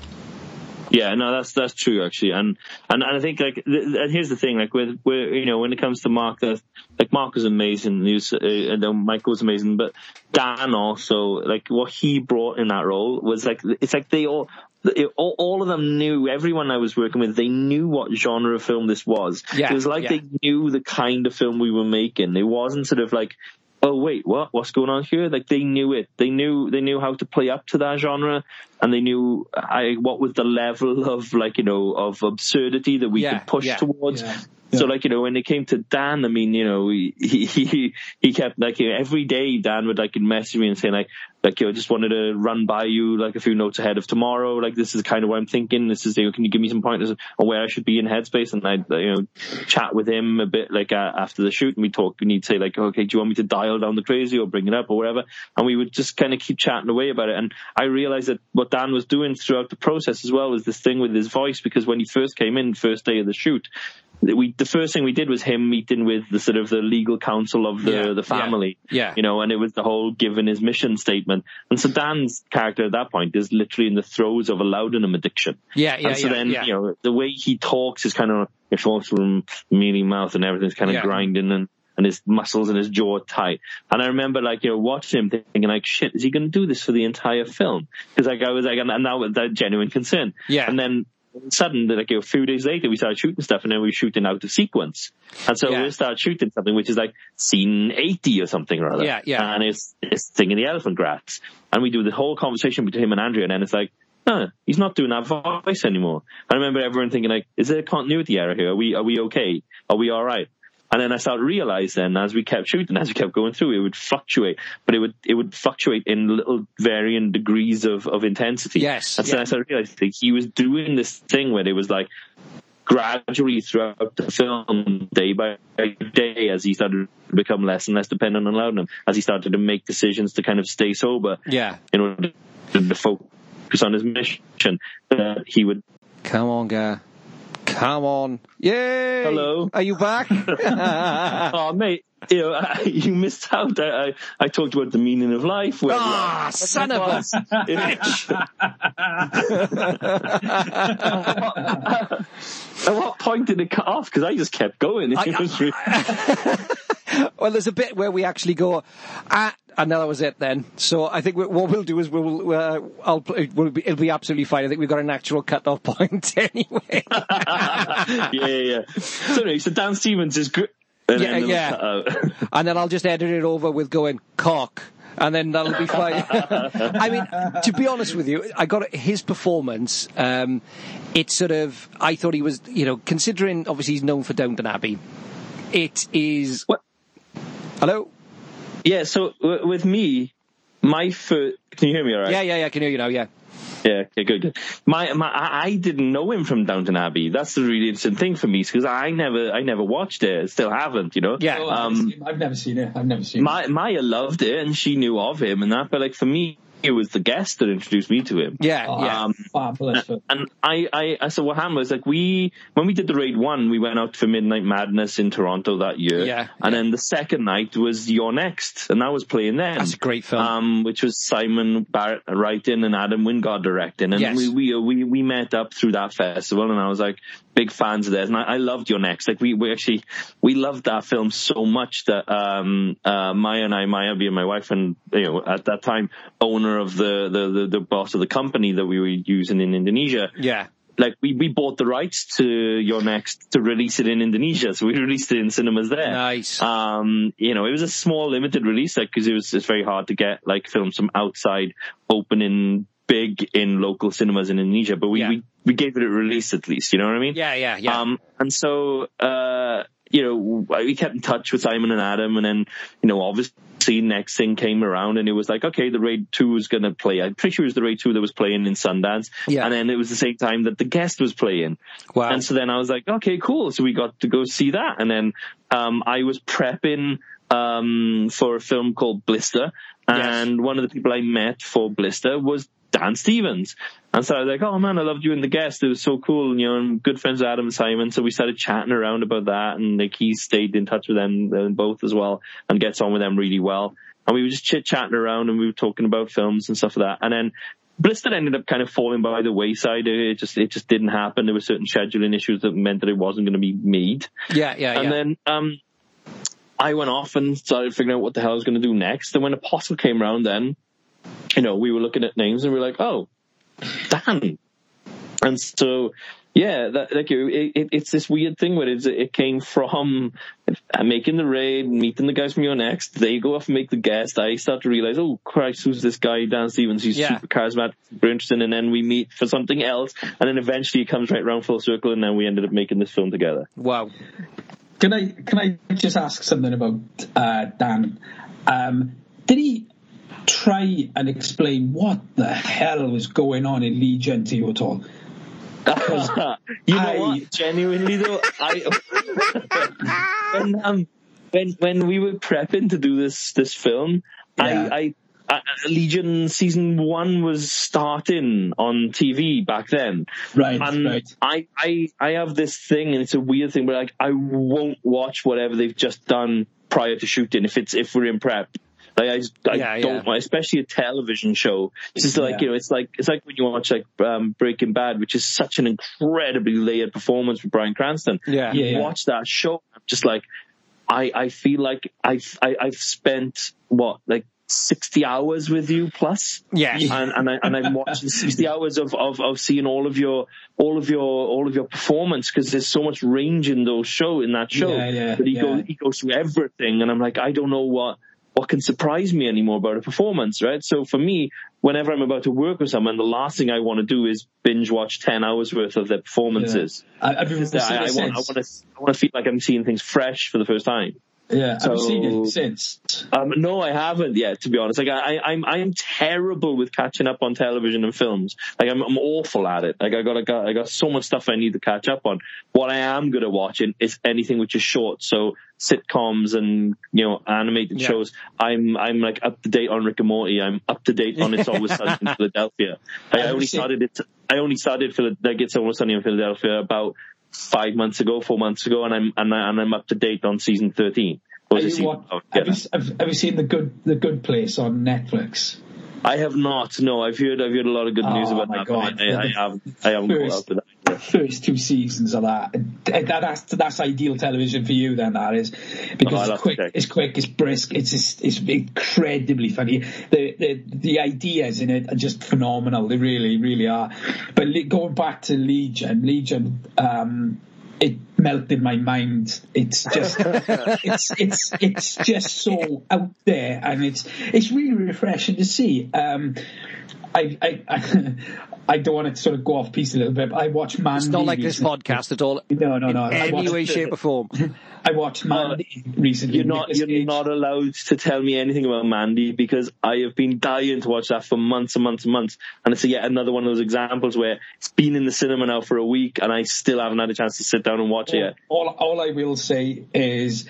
Yeah, no, that's that's true actually, and and, and I think like, th- and here's the thing, like with, with you know when it comes to Mark, that like Mark was amazing, he was, uh, and then Michael was amazing, but Dan also like what he brought in that role was like it's like they all. All, all of them knew, everyone I was working with, they knew what genre of film this was. Yeah, it was like yeah. they knew the kind of film we were making. It wasn't sort of like, oh wait, what? What's going on here? Like they knew it. They knew they knew how to play up to that genre, and they knew I, what was the level of like you know of absurdity that we Yeah, could push yeah, towards. yeah, So like you know when it came to Dan, I mean you know he he he kept like you know, every day Dan would like message me and say like like you know just wanted to run by you like a few notes ahead of tomorrow. Like this is kind of what I'm thinking. This is you know, can you give me some pointers on where I should be in headspace? And I you know chat with him a bit like uh, after the shoot and we talk and he'd say like okay do you want me to dial down the crazy or bring it up or whatever and we would just kind of keep chatting away about it and I realized that what Dan was doing throughout the process as well was this thing with his voice because when he first came in first day of the shoot we the first thing we did was him meeting with the sort of the legal counsel of the Yeah, the family yeah. you know and it was the whole given his mission statement and so Dan's character at that point is literally in the throes of a laudanum addiction Yeah, yeah, and so yeah, then, yeah. you know, the way he talks is kind of, it falls from mealy mouth and everything's kind of Yeah. grinding and, and his muscles and his jaw tight. And I remember like, you know, watching him thinking like, shit, is he going to do this for the entire film? Cause like I was like, and that was that genuine concern. Yeah. And then suddenly, like you know, a few days later, we started shooting stuff and then we were shooting out of sequence. And so Yeah. we started shooting something which is like scene 80 or something or other. Yeah, yeah. And it's, it's singing the elephant grass. And we do the whole conversation between him and Andrea and then it's like, no, he's not doing that voice anymore. I remember everyone thinking like, is there a continuity error here? Are we, are we okay? Are we alright? And then I started to realize then as we kept shooting, as we kept going through, it would fluctuate, but it would, it would fluctuate in little varying degrees of, of intensity. Yes, And so yeah. I started to realize that he was doing this thing where it was like, gradually throughout the film, day by day, as he started to become less and less dependent on laudanum, as he started to make decisions to kind of stay sober Yeah. in order to focus on his mission, uh, he would Come on, guy. Come on. Yay! Hello. Are you back? oh, mate, you know, you missed out. I, I, I talked about the meaning of life. Where Ah, son of a bitch. At what point did it cut off? Because I just kept going. I- was really- well, there's a bit where we actually go, ah, and that was it then. So I think we, what we'll do is we'll, uh, I'll, it will be, it'll be absolutely fine. I think we've got an actual cut-off point anyway. yeah, yeah, yeah. So anyway, so Dan Stevens is gr- And Yeah, then it was yeah. and then I'll just edit it over with going cock, and then that'll be fine. I mean, to be honest with you, I got his performance. Um, it's sort of I thought he was, you know, considering obviously he's known for Downton Abbey. It is. What? Hello. yeah. So w- with me, my first. Can you hear me? All right. Yeah, yeah, yeah. I can hear you now. Yeah. Yeah, okay, good, good. My, my, I I didn't know him from Downton Abbey. That's the really interesting thing for me because I never, I never watched it. Still haven't, you know. Yeah. Oh, I've, Um, never seen, I've never seen it. I've never seen it. My, Maya loved it and she knew of him and that, but like for me, it was the guest that introduced me to him. Yeah, Oh, yeah. Um, Fabulous film. and I, I, I so what happened was like we, when we did the raid one, we went out for Midnight Madness in Toronto that year. Yeah, And yeah. then the second night was You're Next, and that was playing then. That's a great film. Um, which was Simon Barrett writing and Adam Wingard directing. And Yes. we, we, we, we met up through that festival and I was like big fans of theirs. And I, I loved You're Next. Like we, we actually, we loved that film so much that, um, uh, Maya and I, Maya being my wife and, you know, at that time, owner of the, the, the, the boss of the company that we were using in Indonesia yeah. like we, we bought the rights to you're next to release it in Indonesia, so we released it in cinemas there. Nice. Um, you know, it was a small limited release, like because it was it's very hard to get like films from outside opening big in local cinemas in Indonesia, but we Yeah. we, we gave it a release at least. You know what I mean? Yeah, yeah, yeah. Um, and so, uh, you know, we kept in touch with Simon and Adam, and then, you know, obviously next thing came around, and it was like, okay, the Raid 2 was going to play. I'm pretty sure it was the Raid 2 that was playing in Sundance. Yeah. And then it was the same time that the guest was playing. wow. And so then I was like, okay, cool. So we got to go see that. And then, um, I was prepping, um, for a film called Blister. And one of the people I met for Blister was Dan Stevens. And so I was like, oh man, I loved you in the guest. It was so cool. And, you know, I'm good friends with Adam and Simon. So we started chatting around about that. And like he stayed in touch with them, both as well and gets on with them really well. And we were just chit chatting around and we were talking about films and stuff like that. And then Blister ended up kind of falling by the wayside. It just, it just didn't happen. There were certain scheduling issues that meant that it wasn't going to be made. yeah, yeah, And yeah. then, um, I went off and started figuring out what the hell I was going to do next. And when Apostle came around then, you know, we were looking at names and we are like, oh, Dan. And so, yeah, that, like it, it, it's this weird thing where it's, it came from uh, making the raid, meeting the guys from You're Next. They go off and make the guest. I start to realize, oh Christ, who's this guy, Dan Stevens? He's Yeah. super charismatic, super interesting. And then we meet for something else. And then eventually it comes right round full circle. And then we ended up making this film together. wow. Can I can I just ask something about uh, Dan? Um, did he try and explain what the hell was going on in Legion to you at all? you know I- what? Genuinely though, I when um when when we were prepping to do this this film, Yeah. I, I I Legion season one was starting on TV back then, Right, and right. I I I have this thing, and it's a weird thing, but like I won't watch whatever they've just done prior to shooting if it's if we're in prep. Like I, just, I Yeah, don't, yeah. especially a television show. It's just like Yeah. you know, it's like it's like when you watch like um, Breaking Bad, which is such an incredibly layered performance with Bryan Cranston. Yeah. Yeah. Watch that show, I'm just like I I feel like I've I, I've spent what like sixty hours with you plus Yeah. and and, I, and I'm watching 60 hours of, of, of seeing all of your all of your all of your performance because there's so much range in those show in that show Yeah, yeah, that he yeah. goes he goes through everything and I'm like I don't know what what can surprise me anymore about a performance right? So for me whenever I'm about to work with someone the last thing I want to do is binge watch 10 hours worth of their performances. I, have you I, I want I want to I want to feel like I'm seeing things fresh for the first time Yeah, have you seen So- it since? um, no, I haven't yet, to be honest. Like I, I, I'm, I'm terrible with catching up on television and films. Like I'm, I'm awful at it. Like I got, I got, I got so much stuff I need to catch up on. What I am good at watching is anything which is short. So sitcoms and you know animated Yeah. shows. I'm, I'm like up to date on Rick and Morty. I'm up to date on It's Always Sunny in Philadelphia. I, I only started it. I only started Phila- like It's Always Sunny in Philadelphia about five months ago, four months ago, and I'm, and, I, and I'm up to date on season thirteen. Or Are is it you season- what- have, you, have, have you seen the good the good place on Netflix? I have not. No, I've heard. I've heard a lot of good news Oh, about my that. God. I, I, I have. I haven't caught up with that. First two seasons of that. that that's that's ideal television for you. Then that is Oh, because I'll it's quick, it's quick, it's brisk, it's just, it's incredibly funny. The, the the ideas in it are just phenomenal. They really really are. But going back to Legion, Legion. Um, it melted my mind. It's just, it's it's it's just so out there, and it's it's really refreshing to see. Um, I, I, I, I don't want to sort of go off piece a little bit, but I watch Mandy. It's not like this podcast at all. No, no, no. In any watched, way, shape, or form. I watched Mandy uh, recently. You're not, you're not allowed to tell me anything about Mandy because I have been dying to watch that for months and months and months. And it's yet another one of those examples where it's been in the cinema now for a week and I still haven't had a chance to sit down and watch all, it yet. All, all I will say is,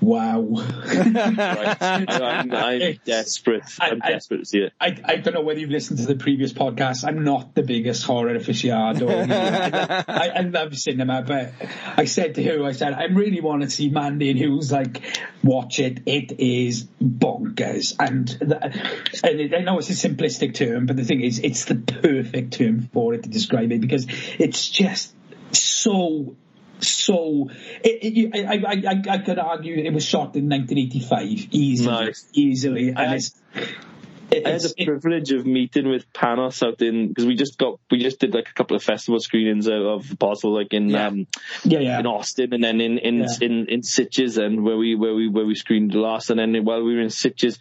Wow. right. I'm, I'm desperate. I'm I, desperate to see it. I, I don't know whether you've listened to the previous podcast. I'm not the biggest horror aficionado. I, I, love cinema, but I said to Hugh, I said, I really want to see Mandy, and he was like, watch it. It is bonkers. And, the, and I know it's a simplistic term, but the thing is, it's the perfect term for it to describe it because it's just so so it, it, I, I, I, I could argue it was shot in 1985 easily, nice. easily, and I, it's. It, I had the privilege of meeting with Panos out in because we just got we just did like a couple of festival screenings of, of Apostle like in yeah. Um, yeah, yeah. in Austin and then in in yeah. in, in Sitges and where we where we where we screened last and then while we were in Sitges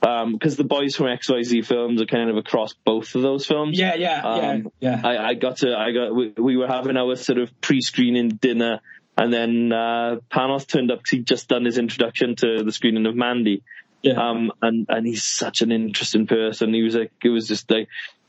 because um, the boys from XYZ films are kind of across both of those films. Yeah, yeah, um, yeah, yeah. I, I, got to, I got, we, we, were having our sort of pre-screening dinner, and then uh, Panos turned up. because He'd just done his introduction to the screening of Mandy. Yeah. Um, and and he's such an interesting person. He was like, it was just like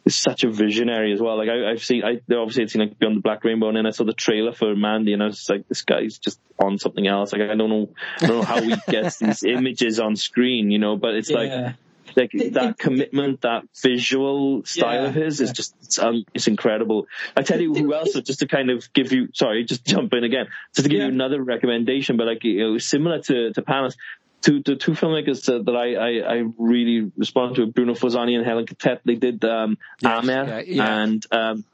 is such a visionary as well. Like I, have seen, I obviously had seen like Beyond the Black Rainbow, and then I saw the trailer for Mandy, and I was like, this guy's just on something else. Like I don't know, I don't know how he gets these images on screen, you know. But it's yeah. like like that commitment, that visual style yeah, of his is just it's, um, it's incredible. I tell you who else, just to kind of give you, sorry, just jump in again, just to give you another recommendation, but like you know, similar to to Panos, two the two filmmakers that, that I, I, I really respond to Bruno Forzani and Hélène Cattet. They did um, yes, Amer yeah, yeah. and um,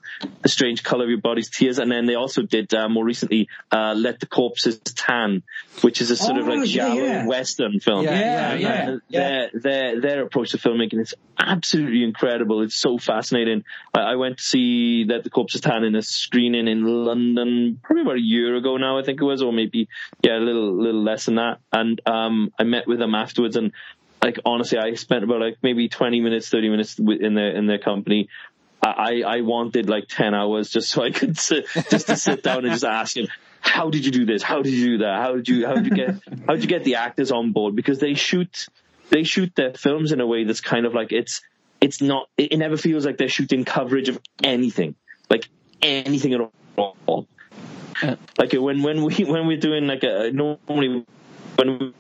The Strange Color of Your Body's Tears, and then they also did uh, more recently uh, Let the Corpses Tan, which is a sort oh, of like giallo yeah, western film. Yeah, yeah, yeah. Their, their their approach to filmmaking is absolutely incredible. It's so fascinating. I, went to see that the Corpses Tan in a screening in London probably about a year ago now, I think it was, or maybe yeah, a little little less than that, and um I met with them afterwards and like honestly, I spent about like maybe 20 minutes, 30 minutes in their, in their company. I, I wanted like 10 hours just so I could sit, just to sit down and just ask him, how did you do this? How did you do that? How did you, how did you get, how did you get the actors on board? Because they shoot, they shoot their films in a way that's kind of like it's, it's not, it never feels like they're shooting coverage of anything, like anything at all. Like when, when we, when we're doing like a, normally when we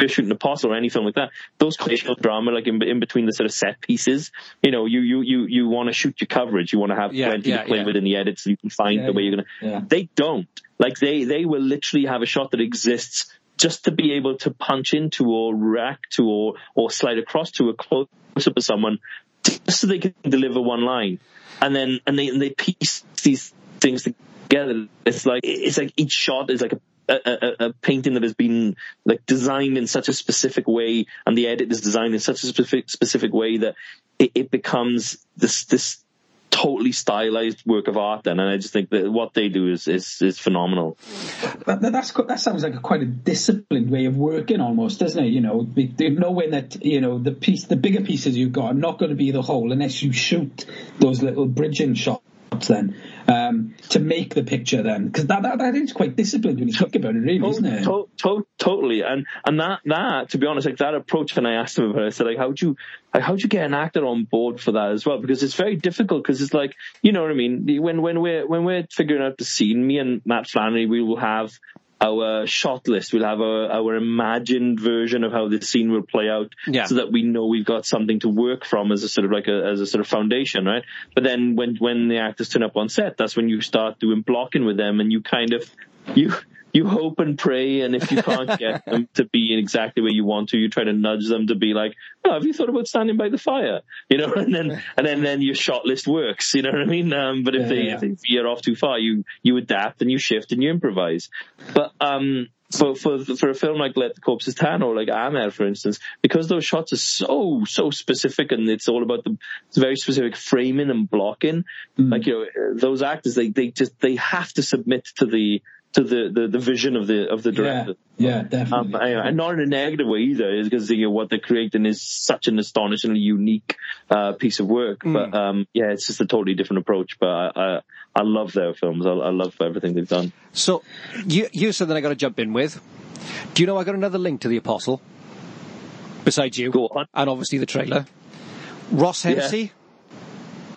we're shooting a Apostle or any film like that, those conversational drama, like in, in between the sort of set pieces, you know, you you you you want to shoot your coverage, you want to have yeah, plenty yeah, to play yeah. with in the edits, so you can find the way you're gonna. They don't. Like they they will literally have a shot that exists just to be able to punch into or react to or or slide across to a close up of someone, just so they can deliver one line, and then and they and they piece these things together. It's like it's like each shot is like a a, a, painting that has been like designed in such a specific way and the edit is designed in such a specific specific way that it, it becomes this this totally stylized work of art then and I just think that what they do is is, is phenomenal. That, that's that sounds like a quite a disciplined way of working almost, doesn't it? You know, knowing that you know the piece, the bigger pieces you've got are not going to be the whole unless you shoot those little bridging shots then um, to make the picture then. Because that, that, that is quite disciplined when you think about it really isn't it? to, to, totally. And and that that to be honest like that approach when I asked him about it I said like how do you like how do you get an actor on board for that as well? Because it's very difficult because it's like you know what I mean? When when we're when we're figuring out the scene me and Matt Flannery we will have our shot list. We'll have our, our imagined version of how the scene will play out yeah. so that we know we've got something to work from as a sort of like a, as a sort of foundation, right? But then when, when the actors turn up on set, that's when you start doing blocking with them and you kind of, you, you hope and pray, and if you can't get them to be exactly where you want to, you try to nudge them to be like, "Oh, have you thought about standing by the fire?" You know, and then and then then your shot list works. You know what I mean? Um, but if, yeah, they, yeah. if they veer off too far, you you adapt and you shift and you improvise. But um, for for for a film like Let the Corpses Tan or like Amer, for instance, because those shots are so so specific and it's all about the very specific framing and blocking. Mm. Like you know, those actors they they just they have to submit to the to the, the, the vision of the of the director. Yeah, yeah definitely. Um, and not in a negative way either, is because you know, what they're creating is such an astonishingly unique uh, piece of work. Mm. But um, yeah, it's just a totally different approach. But I I, I love their films. I, I, love everything they've done. So you you said that I got to jump in with. Do you know I got another link to the Apostle? Besides you, and obviously the trailer. Ross Hennessy. Yeah.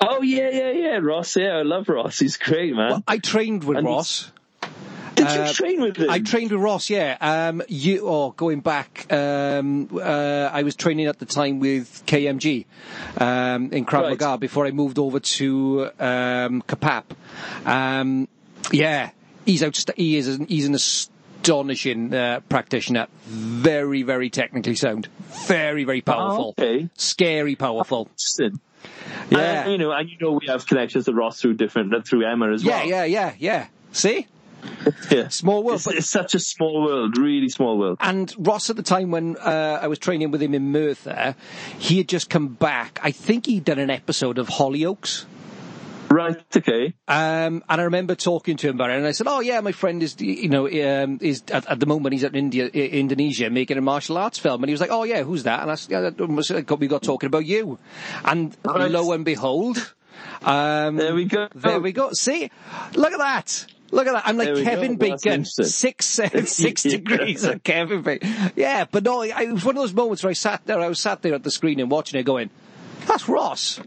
Oh yeah, yeah, yeah, Ross. Yeah, I love Ross. He's great, man. Well, I trained with and Ross. Did you uh, train with him? I trained with Ross. Yeah. Um, you, oh, going back, um, uh, I was training at the time with KMG um, in Krav Maga right. before I moved over to um, Kapap. Um, yeah, he's out. He is. He's an astonishing uh, practitioner. Very, very technically sound. Very, very powerful. Oh, okay. Scary powerful. Yeah, you know, and you know we have connections to Ross through different through Emma as well. Yeah, yeah, yeah, yeah. See, yeah. Small world. It's, but, it's, such a small world, really small world. And Ross, at the time when uh, I was training with him in Merthyr, he had just come back. I think he'd done an episode of Hollyoaks. Right. Okay. Um, and I remember talking to him about it, and I said, "Oh yeah, my friend is, you know, um, is at, at, the moment he's at India, Indonesia making a martial arts film." And he was like, "Oh yeah, who's that?" And I said, yeah, "We got talking about you." And right. lo and behold, um, there we go. There we go. See, look at that. Look at that. I'm like Kevin go. Bacon. Six, six degrees of Kevin Bacon. Yeah, but no, it was one of those moments where I sat there, I was sat there at the screen and watching it going, that's Ross.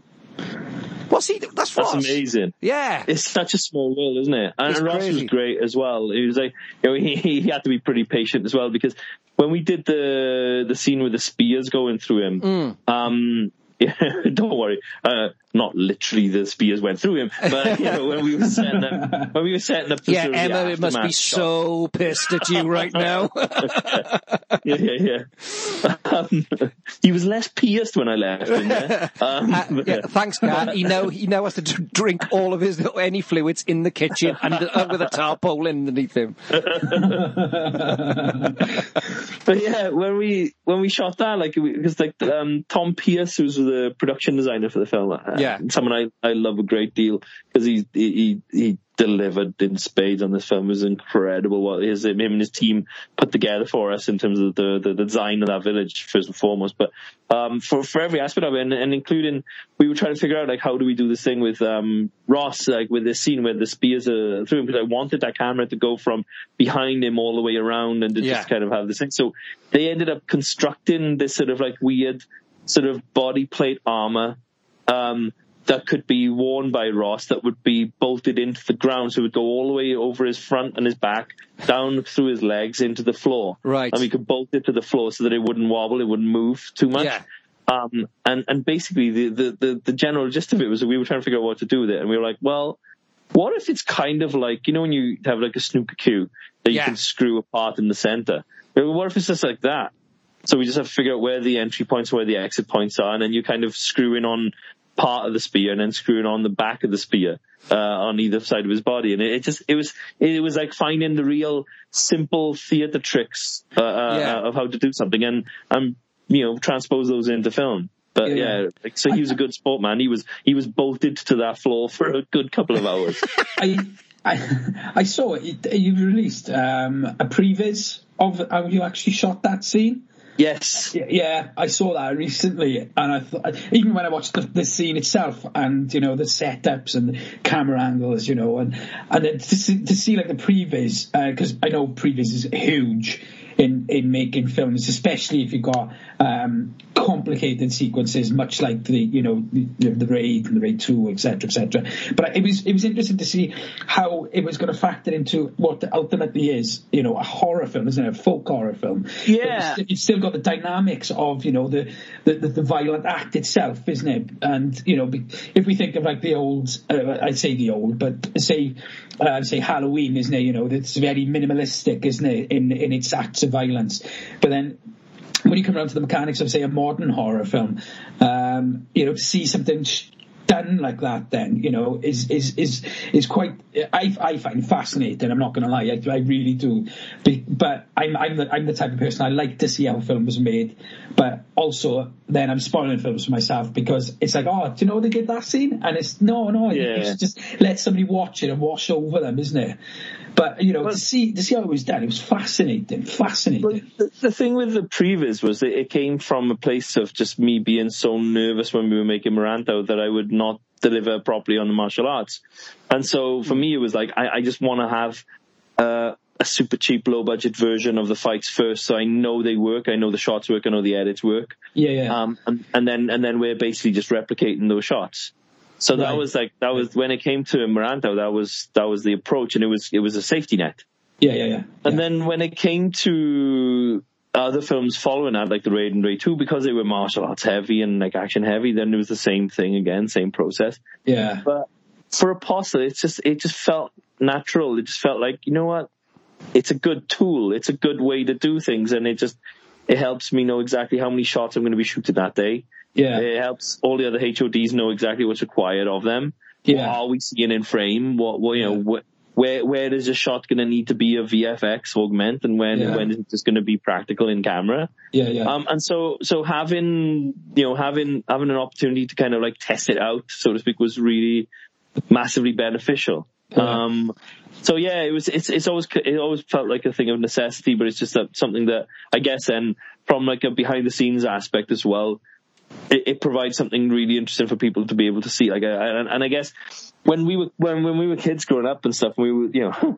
What's he? That's Ross. That's amazing. Yeah, it's such a small world, isn't it? And, Ross crazy. was great as well. He was like, you know, he he had to be pretty patient as well because when we did the the scene with the spears going through him, mm. um, yeah, don't worry. Uh, not literally the spears went through him, but you know when we were setting up, when we were setting up the yeah, Emma it must be shot. so pissed at you right now. yeah, yeah, yeah. Um, he was less pierced when I left. Yeah? Um, uh, yeah, thanks, Kat. He now he now has to drink all of his any fluids in the kitchen and uh, with a tarpaulin underneath him. but yeah, when we when we shot that, like because like um, Tom Pearce, who's the production designer for the film, uh, yeah yeah. someone I, I love a great deal because he, he, he delivered in spades on this film. It was incredible what his, him and his team put together for us in terms of the, the, the design of that village, first and foremost. But, um, for, for every aspect of it and, and, including, we were trying to figure out, like, how do we do this thing with, um, Ross, like, with this scene where the spears are through him, because I wanted that camera to go from behind him all the way around and to yeah. just kind of have this thing. So they ended up constructing this sort of like weird, sort of body plate armor um, that could be worn by Ross that would be bolted into the ground. So it would go all the way over his front and his back, down through his legs into the floor. Right. And we could bolt it to the floor so that it wouldn't wobble, it wouldn't move too much. Yeah. Um, and, and basically the, the, the, the general gist of it was that we were trying to figure out what to do with it. And we were like, well, what if it's kind of like, you know, when you have like a snooker cue that you yeah. can screw apart in the center? What if it's just like that? So we just have to figure out where the entry points, where the exit points are, and then you kind of screw in on part of the spear and then screwing on the back of the spear uh, on either side of his body, and it, it, just it was it was like finding the real simple theater tricks uh, uh of how to do something, and and you know transpose those into film. But yeah, yeah like, so he was a good sport man. He was he was bolted to that floor for a good couple of hours. I, I I saw it. You released um, a previs of how you actually shot that scene. Yes. Yeah, I saw that recently, and I thought, even when I watched the, the scene itself, and you know the setups and the camera angles, you know, and and to see, to see like the previs, because uh, I know previs is huge in in making films, especially if you've got um, complicated sequences, much like the you know the, the raid and the raid two, etc., etc. But it was it was interesting to see how it was going to factor into what ultimately is you know a horror film, isn't it? A folk horror film. Yeah, it's, it's still got the dynamics of you know the, the the, violent act itself, isn't it? And you know if we think of like the old, uh, I'd say the old, but say uh, say Halloween, isn't it? You know, it's very minimalistic, isn't it, in in its acts of violence. But then when you come around to the mechanics of say a modern horror film, um, you know, to see something sh- done like that, then you know, is is is is quite. I I find fascinating. I'm not going to lie, I, I really do. But I'm I'm the I'm the type of person I like to see how films are made, but also then I'm spoiling films for myself because it's like, oh, do you know they did that scene? And it's no, no, Yeah. it's just let somebody watch it and wash over them, isn't it? But you know, Well- to see to see how it was done, it was fascinating, fascinating. But the, the thing with the previs was that it came from a place of just me being so nervous when we were making Merantau that I would not deliver properly on the martial arts. And so for me, it was like, I, I just want to have uh, a super cheap, low budget version of the fights first. So I know they work. I know the shots work. I know the edits work. yeah, yeah. Um, and, and then, and then we're basically just replicating those shots. So that was like, that was when it came to Merantau, that was, that was the approach and it was, it was a safety net. yeah, yeah, yeah. And yeah. then when it came to other films following that, like the Raid and Raid 2, because they were martial arts heavy and like action heavy, then it was the same thing again, same process. yeah, But for Apostle, it's just, it just felt natural. It just felt like, you know what? It's a good tool. It's a good way to do things. And it just, it helps me know exactly how many shots I'm going to be shooting that day. Yeah, It helps all the other HODs know exactly what's required of them. Yeah. What are we seeing in frame? What, what you know, Yeah. wh- where where is a shot going to need to be a VFX augment, and when Yeah. when is it just going to be practical in camera? yeah, yeah. Um, and so so having you know having having an opportunity to kind of like test it out, so to speak, was really massively beneficial. Yeah. Um, so yeah, it was. It's it's always it always felt like a thing of necessity, but it's just that something that I guess then from like a behind the scenes aspect as well, it, it provides something really interesting for people to be able to see. Like, I, and, and I guess when we were when when we were kids growing up and stuff, we were you know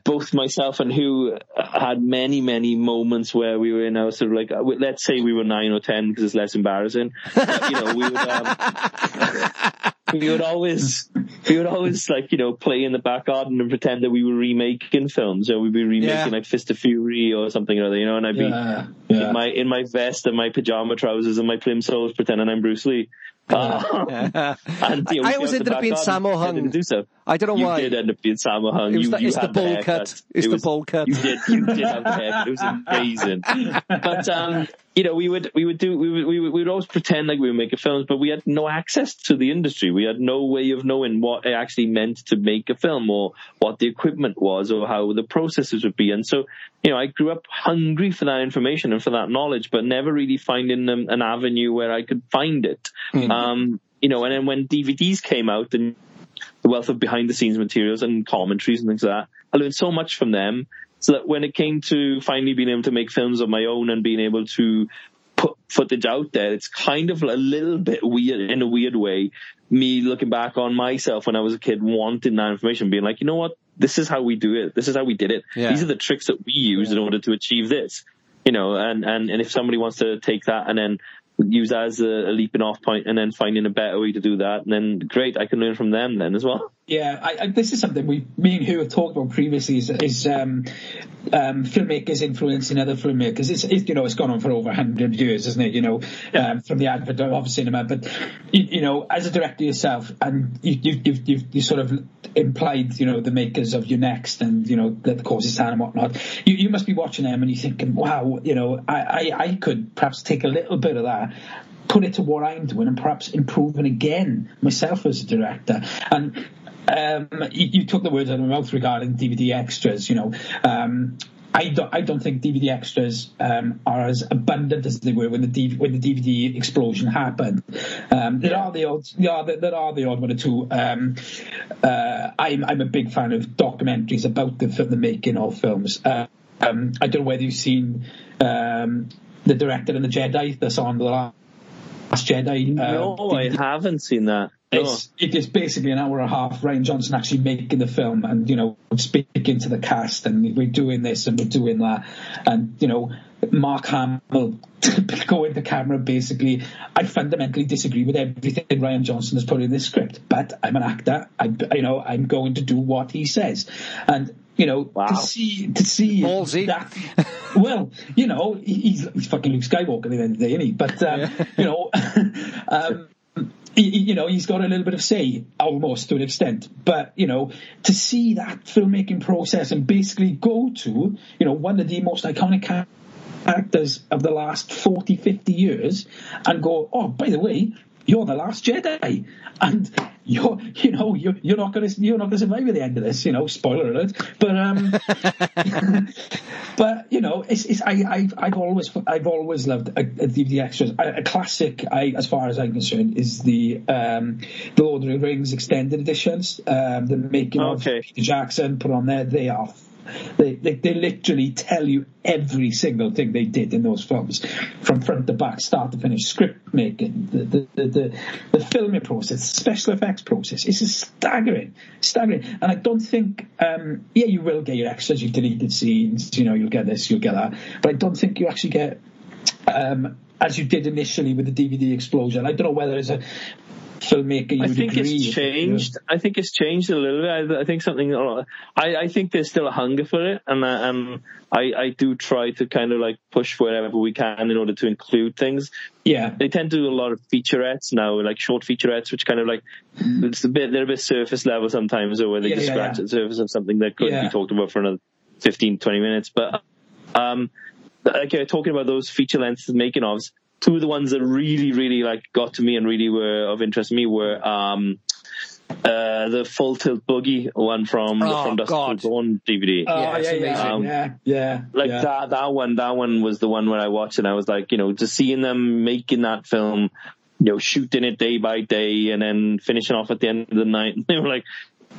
both myself and who had many many moments where we were in our sort of like uh, let's say we were nine or ten because it's less embarrassing. But, you know, we would. Um, we would always we would always like you know play in the back garden and pretend that we were remaking films or we'd be remaking Yeah. like Fist of Fury or something or other you know and I'd be yeah, yeah. in my in my vest and my pajama trousers and my plimsolls pretending I'm Bruce Lee uh, and, you know, I always ended up being Sammo Hung. pretending to do so. I don't know You why. You did end up being Sammo Hung. It was you, the- you it's the bowl cut. It's It the was- bowl cut. You did. You did have the haircut. It was amazing. But um, you know, we would we would do we would, we would we would always pretend like we were making films, but we had no access to the industry. We had no way of knowing what it actually meant to make a film, or what the equipment was, or how the processes would be. And so, you know, I grew up hungry for that information and for that knowledge, but never really finding um, an avenue where I could find it. Um, you know, and then when DVDs came out and the wealth of behind the scenes materials and commentaries and things like that. I learned so much from them so that when it came to finally being able to make films of my own and being able to put footage out there, it's kind of a little bit weird in a weird way. Me looking back on myself when I was a kid wanting that information, being like, you know what? This is how we do it. This is how we did it. Yeah. These are the tricks that we use in order to achieve this. You know, and, and, and if somebody wants to take that and then use that as a, a leaping off point and then finding a better way to do that, And then great, I can learn from them then as well. Yeah, I, I, this is something we, me and who have talked about previously is, is um, um, filmmakers influencing other filmmakers. It's, it's you know it's gone on for over hundred years, isn't it? You know, um, from the advent of cinema. But you, you know, as a director yourself, and you, you, you've, you've you sort of implied, you know, the makers of you're next, and you know, that the Corpses and whatnot. You, you must be watching them and you're thinking, wow, you know, I, I, I could perhaps take a little bit of that put it to what I'm doing and perhaps improving again myself as a director. And um, you, you took the words out of my mouth regarding DVD extras. You know, um, I don't, I don't think DVD extras um, are as abundant as they were when the DVD, when the DVD explosion happened. Um, there are the odd, yeah, there, there are the odd one or two. Um, uh, I'm, I'm a big fan of documentaries about the the making of films. Uh, um, I don't know whether you've seen um, the director and the Jedi that's on the last Jedi. uh, no, I haven't seen that. It's, it is basically an hour and a half. Rian Johnson actually making the film and, you know, speaking to the cast and we're doing this and we're doing that. And, you know, Mark Hamill going to camera basically. I fundamentally disagree with everything Rian Johnson has put in this script, but I'm an actor. I, you know, I'm going to do what he says. And, you know, Wow. to see, to see Ballsy. that, well, you know, he's, he's fucking Luke Skywalker at the end of the day, isn't he? But, um, you know, um, you know, he's got a little bit of say, almost to an extent. But, you know, to see that filmmaking process and basically go to, you know, one of the most iconic characters of the last 40, 50 years and go, oh, by the way, you're the last Jedi, and you're, you know, you're, you're not going to, you're not going to survive at the end of this, you know, spoiler alert. But, um, but you know, it's, it's, I, I've, I've always, I've always loved a, a DVD extras. A, a classic, I, as far as I'm concerned, is the, um, the Lord of the Rings extended editions, um, the making Okay. of Peter Jackson put on there. They are they, they they literally tell you every single thing they did in those films, from front to back, start to finish, script making, the the the, the, the filming process, special effects process. It's staggering, staggering. And I don't think, um, yeah, you will get your extras, your deleted scenes, you know, you'll get this, you'll get that, but I don't think you actually get. Um, as you did initially with the DVD explosion, I don't know whether it's a filmmaker I think agree. it's changed. I think it's changed a little bit. I, I think something. I, I think there's still a hunger for it, and I, um, I, I do try to kind of like push wherever we can in order to include things. Yeah, They tend to do a lot of featurettes now, like short featurettes, which kind of like it's a bit they're a bit surface level sometimes, or where they Yeah, just yeah, scratch the surface of something that could be talked about for another 15, 20 minutes. But um, like uh, talking about those feature lengths making ofs, two of the ones that really, really like got to me and really were of interest to me were um, uh, the Full Tilt Boogie one from the Oh, From Dusk God. Till Dawn DVD. Oh, Yeah, yeah, yeah, amazing. yeah, yeah, like yeah. that that one that one was the one where I watched and I was like, you know, just seeing them making that film, you know, shooting it day by day and then finishing off at the end of the night. And They were like,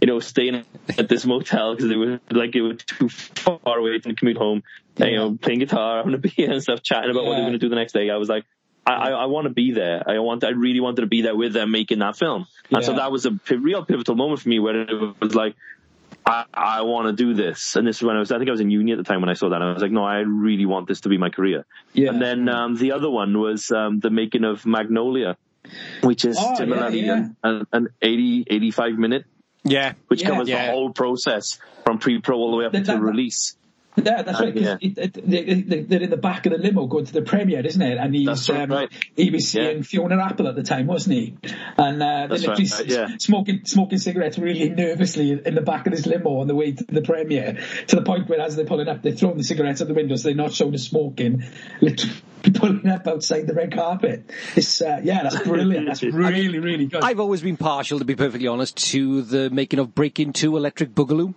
you know, staying at this motel because they were like it was too far away from the commute home. You know, playing guitar, having a beer and stuff, chatting about what they were going to do the next day. I was like, I, I, I want to be there. I want, I really wanted to be there with them making that film. And so that was a p- real pivotal moment for me where it was like, I, I want to do this. And this is when I was, I think I was in uni at the time when I saw that. I was like, no, I really want this to be my career. Yeah. And then um, the other one was um, the making of Magnolia, which is Oh, similarly yeah, An, an 80, 85 minute, Yeah. which Yeah. covers Yeah. the whole process from pre-pro all the way up That- to that- release. Yeah, that's right. 'cause yeah. it, it, they, they, they're in the back of the limo going to the premiere, isn't it? And he's That's um, right. he was seeing Yeah. Fiona Apple at the time, wasn't he? And uh, That's they're literally right, yeah. smoking smoking cigarettes really nervously in the back of this limo on the way to the premiere. To the point where, as they're pulling up, they're throwing the cigarettes at the window, so they're not showing the smoking. Literally pulling up outside the red carpet. It's uh, yeah, that's brilliant. That's really really good. I've always been partial, to be perfectly honest, to the making of Breaking Two Electric Boogaloo.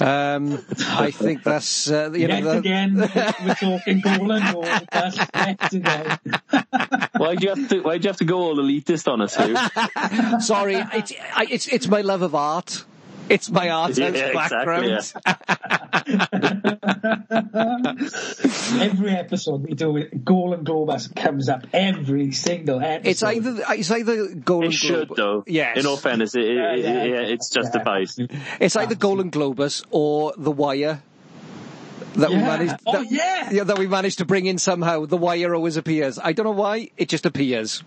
Um, I think that's uh, you Yet know the, again, we're talking Golan or that's yet again. Why'd you have to, Why do you have to go all elitist on us, Hugh? Sorry, it's I, it's it's my love of art. It's my art Yeah, house exactly, background. every episode we do it, Golan Globus comes up every single episode. It's either it's either Golden It should, Globe. though. Yes. In all fairness, it, it, Yeah, it, yeah. yeah, it's justified. It's either Golden Globus or The Wire. That we Yeah. managed. Oh, that, yeah. that we managed to bring in somehow. The Wire always appears. I don't know why. It just appears.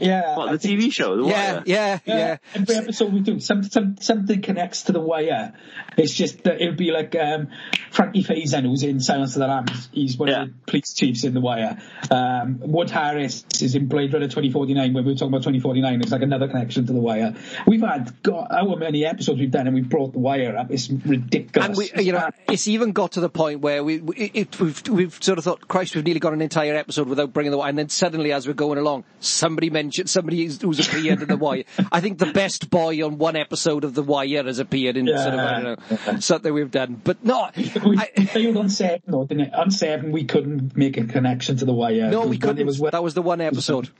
Yeah, What, I the think- TV show? The Yeah, yeah, Yeah, yeah. every episode we do, some, some, something connects to the wire. It's just that it would be like um, Frankie Faison, who's in Silence of the Lambs. He's one Yeah. of the police chiefs in the wire. Um, Wood Harris is in Blade Runner 2049. When we were talking about 2049, it's like another connection to the wire. We've had God, how many episodes we've done, and we've brought the wire up. It's ridiculous. And we, you know, it's even got to the point where we, we it, we've, we've sort of thought, Christ, we've nearly got an entire episode without bringing the wire. And then suddenly, as we're going along, somebody mentioned somebody who's, who's appeared in the wire. I think the best boy on one episode of the wire has appeared in sort of I don't know something we've done. But no, we, I, failed on seven, though, didn't it? On seven, we couldn't make a connection to the wire. no, we couldn't. It was, that was the one episode.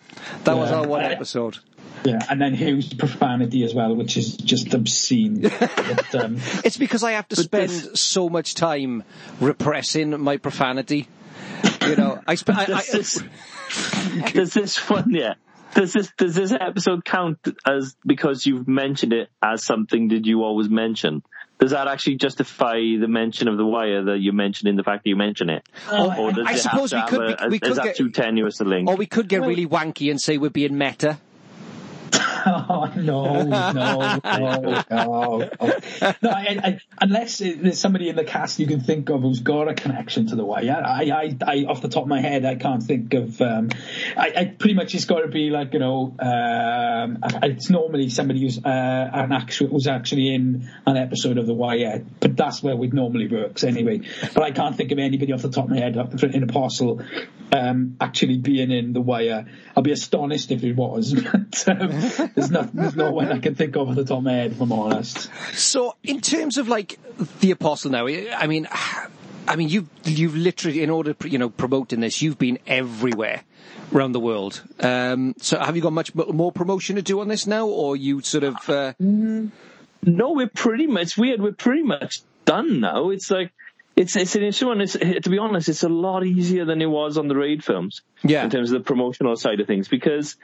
That was our one episode. yeah, and then Hugh's profanity as well, which is just obscene. But, um, It's because I have to spend this- so much time repressing my profanity. You know, I, sp- I, I this, does this one, yeah. Does this does this episode count as because you've mentioned it as something that you always mention? Does that actually justify the mention of the wire that you mentioned in the fact that you mention it? Oh, or does I it suppose have we could we a, could is that get- too tenuous a link? or we could get really wanky and say we're being meta. Oh, no, no, no, no, no. I, I, unless there's somebody in the cast you can think of who's got a connection to the Wire. I, I, I off the top of my head, I can't think of. Um, I, I pretty much it's got to be like you know, um, it's normally somebody who's uh, an actual who's actually in an episode of the Wire, but that's where it normally works anyway. But I can't think of anybody off the top of my head in Apostle um, actually being in the Wire. I'd be astonished if it was, but um, there's, no, there's no one I can think of off the top of my head, if I'm honest. So, in terms of like the Apostle now, I mean, I mean, you've you've literally, in order, you know, promoting this, you've been everywhere around the world. Um, so, have you got much more promotion to do on this now, or you sort of? Uh... No, we're pretty much weird. We're pretty much done now. It's like it's it's an interesting one. It's, to be honest, it's a lot easier than it was on the raid films. Yeah. In terms of the promotional side of things, because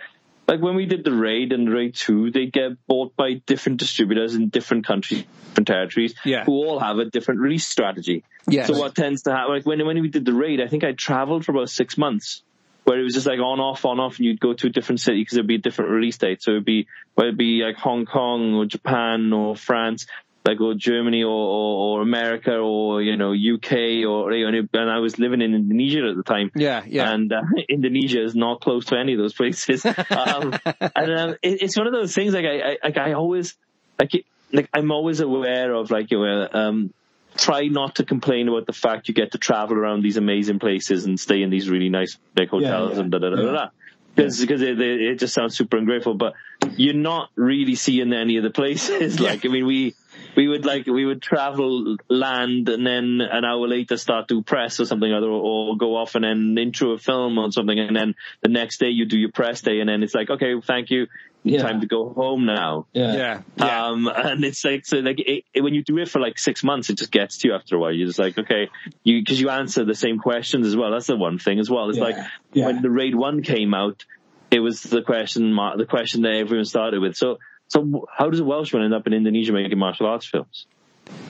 like when we did the raid and raid two, they get bought by different distributors in different countries, different territories, yeah. who all have a different release strategy. Yes. So what tends to happen, like when when we did the raid, I think I traveled for about six months. Where it was just like on off on off, and you'd go to a different city because there'd be a different release date. So it'd be whether it'd be like Hong Kong or Japan or France, like or Germany or, or, or, America or you know UK or you know, and I was living in Indonesia at the time. Yeah, yeah. And uh, Indonesia is not close to any of those places. um, and um, it, it's one of those things like I, I like I always like it, like I'm always aware of like you know, um try not to complain about the fact you get to travel around these amazing places and stay in these really nice big hotels yeah, yeah. and da da da da. da because because it, it, just sounds super ungrateful. But you're not really seeing any of the places. Like I mean, we we would like we would travel land and then an hour later start to press or something or, or go off and then intro a film or something. And then the next day you do your press day and then it's like okay thank you. Yeah. time to go home now. Yeah. Yeah. Um and it's like so like it, it, when you do it for like six months it just gets to you after a while. You're just like okay you because you answer the same questions as well. That's the one thing as well. It's yeah. like yeah. when the raid one came out it was the question mark, the question that everyone started with. So so how does a Welshman end up in Indonesia making martial arts films?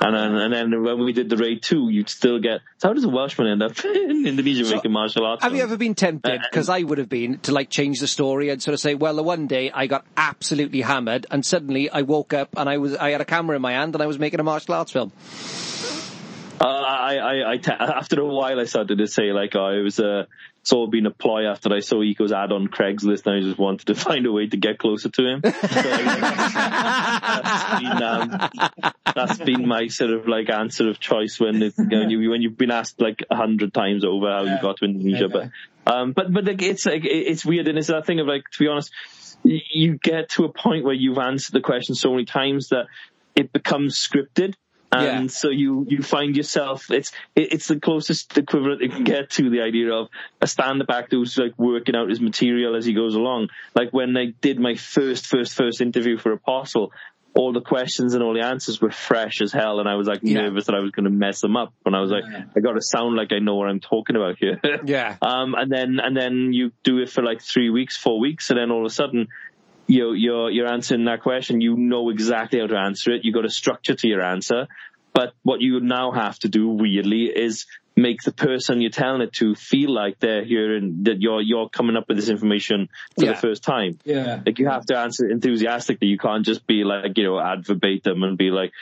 And then, and then when we did the raid two, you'd still get. So how does a Welshman end up in Indonesia so making martial arts? Films? Have films? you ever been tempted? Because uh, I would have been to like change the story and sort of say, well, the one day I got absolutely hammered, and suddenly I woke up and I was I had a camera in my hand and I was making a martial arts film. Uh, I, I, I t- after a while, I started to say like, oh, it was a, it's all been a ploy after I saw Iko's ad on Craigslist and I just wanted to find a way to get closer to him. So, that's, been, um, that's been my sort of like answer of choice when it, you know, you, when you've been asked like a hundred times over how you got to Indonesia. But, um, but, but like, it's like, it's weird and it's that thing of like, to be honest, you get to a point where you've answered the question so many times that it becomes scripted and Yeah. so you, you find yourself, it's, it, it's the closest equivalent you can get to the idea of a stand-up actor who's like working out his material as he goes along. Like when I did my first, first, first interview for Apostle, all the questions and all the answers were fresh as hell and I was like Yeah. nervous that I was going to mess them up. And I was like, Yeah. I got to sound like I know what I'm talking about here. Yeah. Um, and then, and then you do it for like three weeks, four weeks, and then all of a sudden, you, you're, you're answering that question. You know exactly how to answer it. You've got a structure to your answer. But what you now have to do weirdly is make the person you're telling it to feel like they're hearing that you're, you're coming up with this information for Yeah. the first time. Yeah. Like you have to answer enthusiastically. You can't just be like, you know, ad verbatim and be like,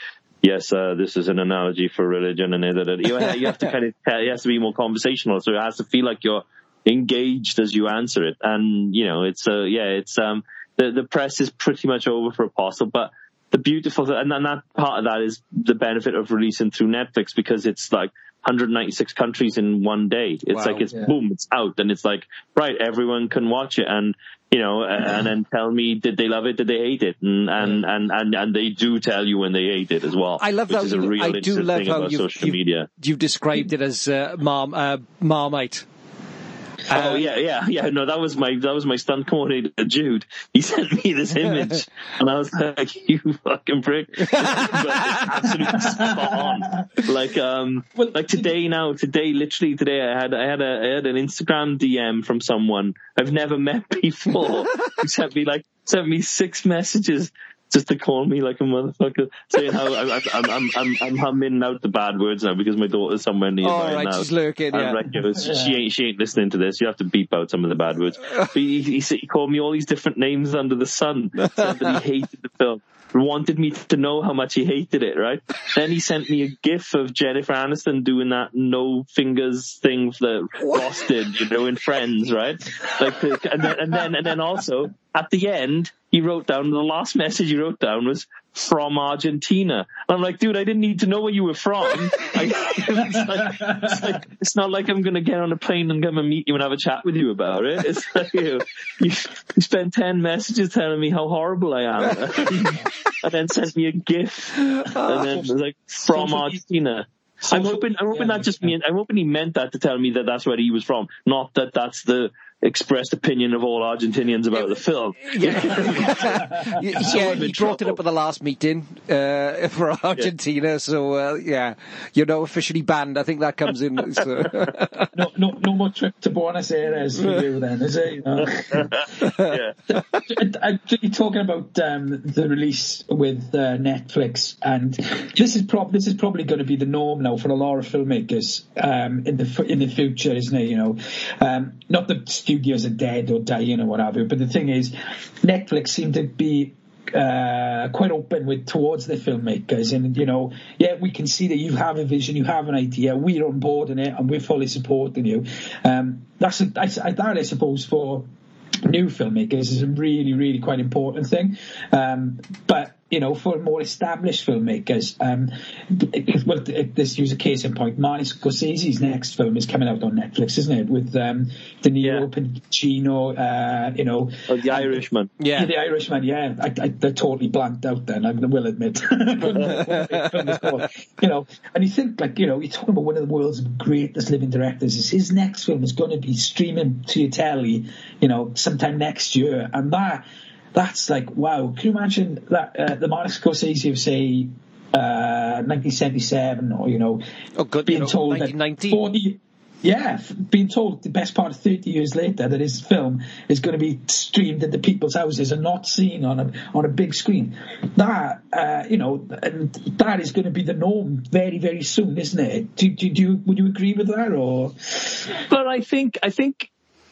yes, uh, this is an analogy for religion and da, da, da. You, have to kind of, it has to be more conversational. So it has to feel like you're engaged as you answer it. And, you know, it's, uh, yeah, it's, um, the, the press is pretty much over for Apostle, but the beautiful thing, and then that part of that is the benefit of releasing through Netflix because it's like 196 countries in one day. It's Wow, like it's yeah. boom, it's out, and it's like right, everyone can watch it, and you know, and, and then tell me did they love it, did they hate it, and and and and, and they do tell you when they hate it as well. I love is a real I do love how you've, social you've, media. you've described it as uh, marm, uh, marmite. Oh yeah, yeah, yeah. No, that was my that was my stunt coordinator, Jude. He sent me this image, and I was like, "You fucking prick!" but it's absolutely spot on. Like, um, Well, like today now, today, literally today, I had I had a I had an Instagram DM from someone I've never met before who sent me like sent me six messages just to call me like a motherfucker, saying how I'm, I'm, I'm, I'm, I'm humming out the bad words now because my daughter's somewhere nearby oh, right, now. she's lurking, I'm yeah. like, you know, she ain't, she ain't listening to this. You have to beep out some of the bad words. But he, he, he called me all these different names under the sun. Said that he hated the film. Wanted me to know how much he hated it, right? Then he sent me a gif of Jennifer Aniston doing that no fingers thing that Ross did, you know, in Friends, right? Like, and then, and then, and then also at the end, he wrote down, the last message he wrote down was from Argentina. And I'm like, dude, I didn't need to know where you were from. I, it's, like, it's, like, it's not like I'm going to get on a plane and come and meet you and have a chat with you about it. It's like, you, you, you spent 10 messages telling me how horrible I am. and then sent me a GIF. And then was like, from Argentina. I'm hoping, I'm hoping that just mean, I'm hoping he meant that to tell me that that's where he was from, not that that's the expressed opinion of all Argentinians about the film. yeah, yeah, he brought it up at the last meeting uh, for Argentina, so uh, yeah, you're now officially banned. I think that comes in. So. No, no, no more trip to Buenos Aires for you then, is it? You know? yeah. Uh, You're talking about um, the release with uh, Netflix, and this is prob- this is probably going to be the norm now for a lot of filmmakers um, in the in the future, isn't it? You know, um, not that studios are dead or dying or whatever, but the thing is, Netflix seem to be uh, quite open with towards the filmmakers, and you know, yeah, we can see that you have a vision, you have an idea, we're on board in it, and we're fully supporting you. Um, that's a, that I suppose for new filmmakers is a really, really quite important thing. Um, but you know, for more established filmmakers, um, well, this use a case in point. Martin Scorsese's next film is coming out on Netflix, isn't it? With um, De Niro, Yeah. Pacino, uh, you know, Oh, the Irishman. Yeah. yeah, the Irishman. Yeah, I, I, I totally blanked out then. I will admit. Couldn't remember what the film is called. you know, and you think like you know, you're talking about one of the world's greatest living directors. Is his next film is going to be streaming to your telly, you know, sometime next year, and that that's like wow. Can you imagine that uh, the Martin Scorsese of say uh, 1977, or you know, Oh, good, being you know, told that 1990. 40 yeah, being told the best part of 30 years later that his film is going to be streamed into people's houses and not seen on a on a big screen. That uh, you know, and that is going to be the norm very very soon, isn't it? Do, do, do you would you agree with that or? But I think, I think,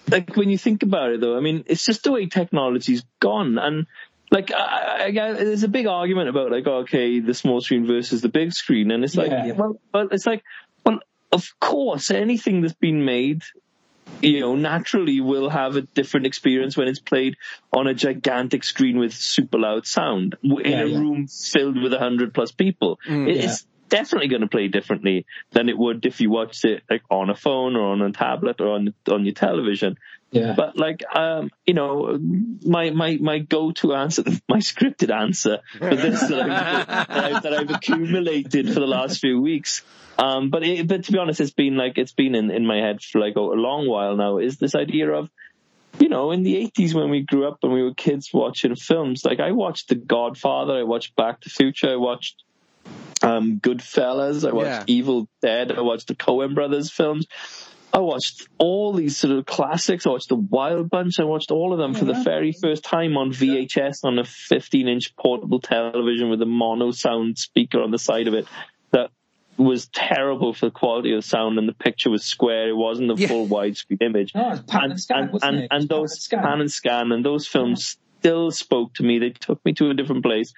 like when you think about it though, I mean, it's just the way technology's gone and like, I, I, I, there's a big argument about like, okay, the small screen versus the big screen. And it's like, Yeah. well, well, it's like, well, of course, anything that's been made, you know, naturally will have a different experience when it's played on a gigantic screen with super loud sound in Yeah, a yeah. room filled with a hundred plus people. Mm, it- yeah. Definitely going to play differently than it would if you watched it like on a phone or on a tablet or on on your television. Yeah. But like, um, you know, my my my go-to answer, my scripted answer for this that I've, that I've, that I've accumulated for the last few weeks. Um, but it, but to be honest, it's been like it's been in in my head for like a, a long while now. Is this idea of you know, in the 80s when we grew up and we were kids watching films, like I watched The Godfather, I watched Back to the Future, I watched um, Goodfellas, I watched Yeah. Evil Dead, I watched the Coen Brothers films. I watched all these sort of classics. I watched The Wild Bunch. I watched all of them for the very first time on VHS on a 15 inch portable television with a mono sound speaker on the side of it that was terrible for the quality of sound and the picture was square. It wasn't the Yeah. full widescreen image Oh, it's pan and scan, and, wasn't and, it? and It's pan those and scan. pan and scan and those films still spoke to me. They took me to a different place,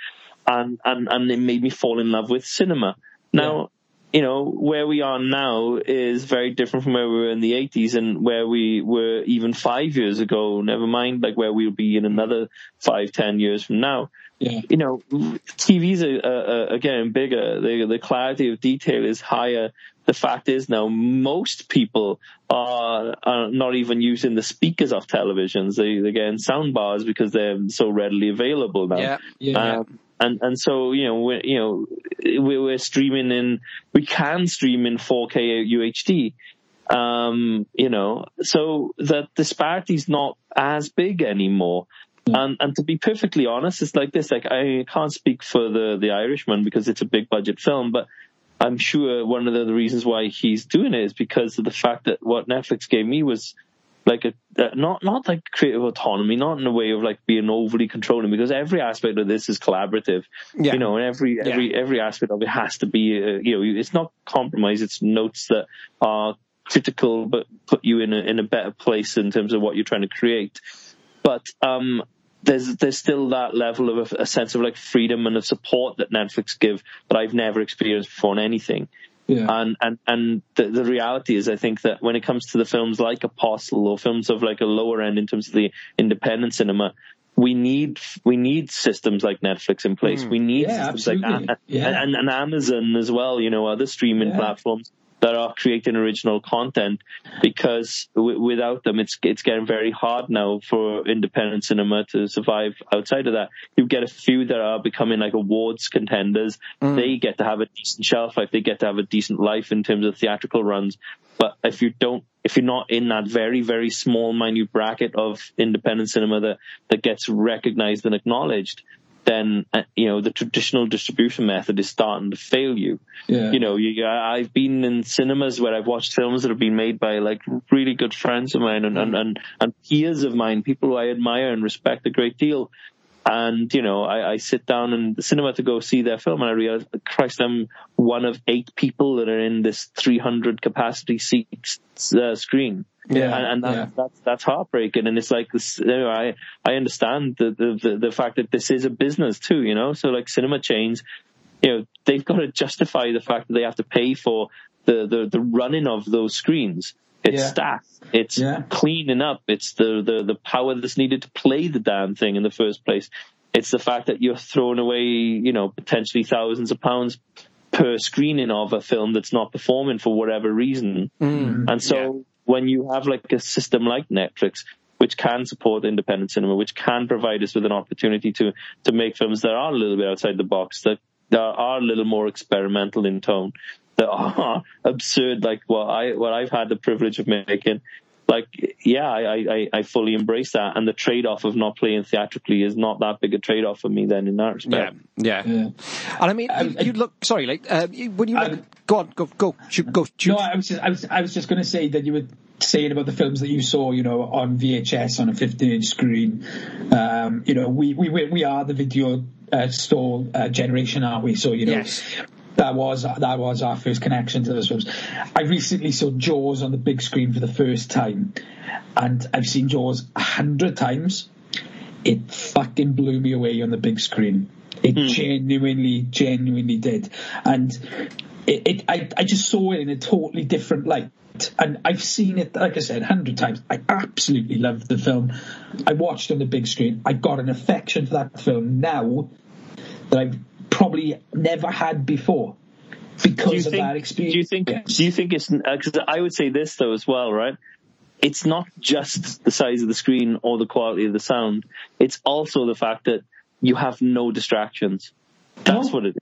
and and and it made me fall in love with cinema. Now, you know where we are now is very different from where we were in the eighties and where we were even five years ago. Never mind like where we'll be in another five, ten years from now Yeah. you know, TVs are, are, are getting bigger. The, the clarity of detail is higher. The fact is now most people are, are not even using the speakers of televisions. They, they're getting sound bars because they're so readily available now. Yeah. Yeah. Um, and and so you know we're you know we're, we're streaming in we can stream in 4K UHD um you know so that disparity is not as big anymore. And and to be perfectly honest it's like this like I can't speak for the the Irishman because it's a big budget film but I'm sure one of the reasons why he's doing it is because of the fact that what Netflix gave me was like a uh, not not like creative autonomy, not in a way of like being overly controlling, because every aspect of this is collaborative. Yeah. You know, and every every every aspect of it has to be, uh, you know, it's not compromise. It's notes that are critical, but put you in a in a better place in terms of what you're trying to create. But um, there's there's still that level of a, a, sense of like freedom and of support that Netflix give that I've never experienced before in anything. Yeah. And and and the, the reality is, I think that when it comes to the films like Apostle or films of like a lower end in terms of the independent cinema, we need we need systems like Netflix in place. Mm. We need yeah, systems absolutely. like yeah. and, and Amazon as well. You know, other streaming Yeah. platforms that are creating original content because w- without them, it's it's getting very hard now for independent cinema to survive outside of that. You get a few that are becoming like awards contenders. Mm. They get to have a decent shelf life. They get to have a decent life in terms of theatrical runs. But if you don't, if you're not in that very, very small, minute bracket of independent cinema that, that gets recognized and acknowledged, then, uh, you know, the traditional distribution method is starting to fail you yeah. you know, you, I've been in cinemas where I've watched films that have been made by like really good friends of mine and, and, and, and peers of mine, people who I admire and respect a great deal. And, you know, I, I sit down in the cinema to go see their film and I realize, Christ, I'm one of eight people that are in this 300 capacity seat uh, screen. Yeah, And, and that, yeah. that's, that's heartbreaking. And it's like this, you know, I, I understand the, the, the, the fact that this is a business too, you know, so like cinema chains, you know, they've got to justify the fact that they have to pay for the, the, the running of those screens. It's Yeah. staff. It's Yeah. cleaning up. It's the, the, the power that's needed to play the damn thing in the first place. It's the fact that you're throwing away, you know, potentially thousands of pounds per screening of a film that's not performing for whatever reason. Mm. And so when you have like a system like Netflix, which can support independent cinema, which can provide us with an opportunity to, to make films that are a little bit outside the box, that, that are a little more experimental in tone, that are absurd, like what I, what I've had the privilege of making. Like, yeah, I, I, I fully embrace that. And the trade off of not playing theatrically is not that big a trade off for me then in that Yeah, respect. yeah. Yeah. And I mean, I- you, you look sorry, like uh, you- when you look, I- go on, go, go, shoot, go, shoot. No, I was just, I was, I was just going to say that you were saying about the films that you saw, you know, on VHS on a 15-inch screen. Um, you know, we we we we are the video uh, store uh, generation, aren't we? So you know. Yes. That was that was our first connection to those films. I recently saw Jaws on the big screen for the first time, and I've seen Jaws a hundred times. It fucking blew me away on the big screen. It hmm. genuinely, genuinely did, and it, it I, I just saw it in a totally different light. And I've seen it, like I said, a hundred times. I absolutely loved the film. I watched it on the big screen. I got an affection for that film now that I've probably never had before because of think, that experience. Do you think? Do you think it's? Because uh, I would say this though as well, right? It's not just the size of the screen or the quality of the sound. It's also the fact that you have no distractions. That's No. what it is.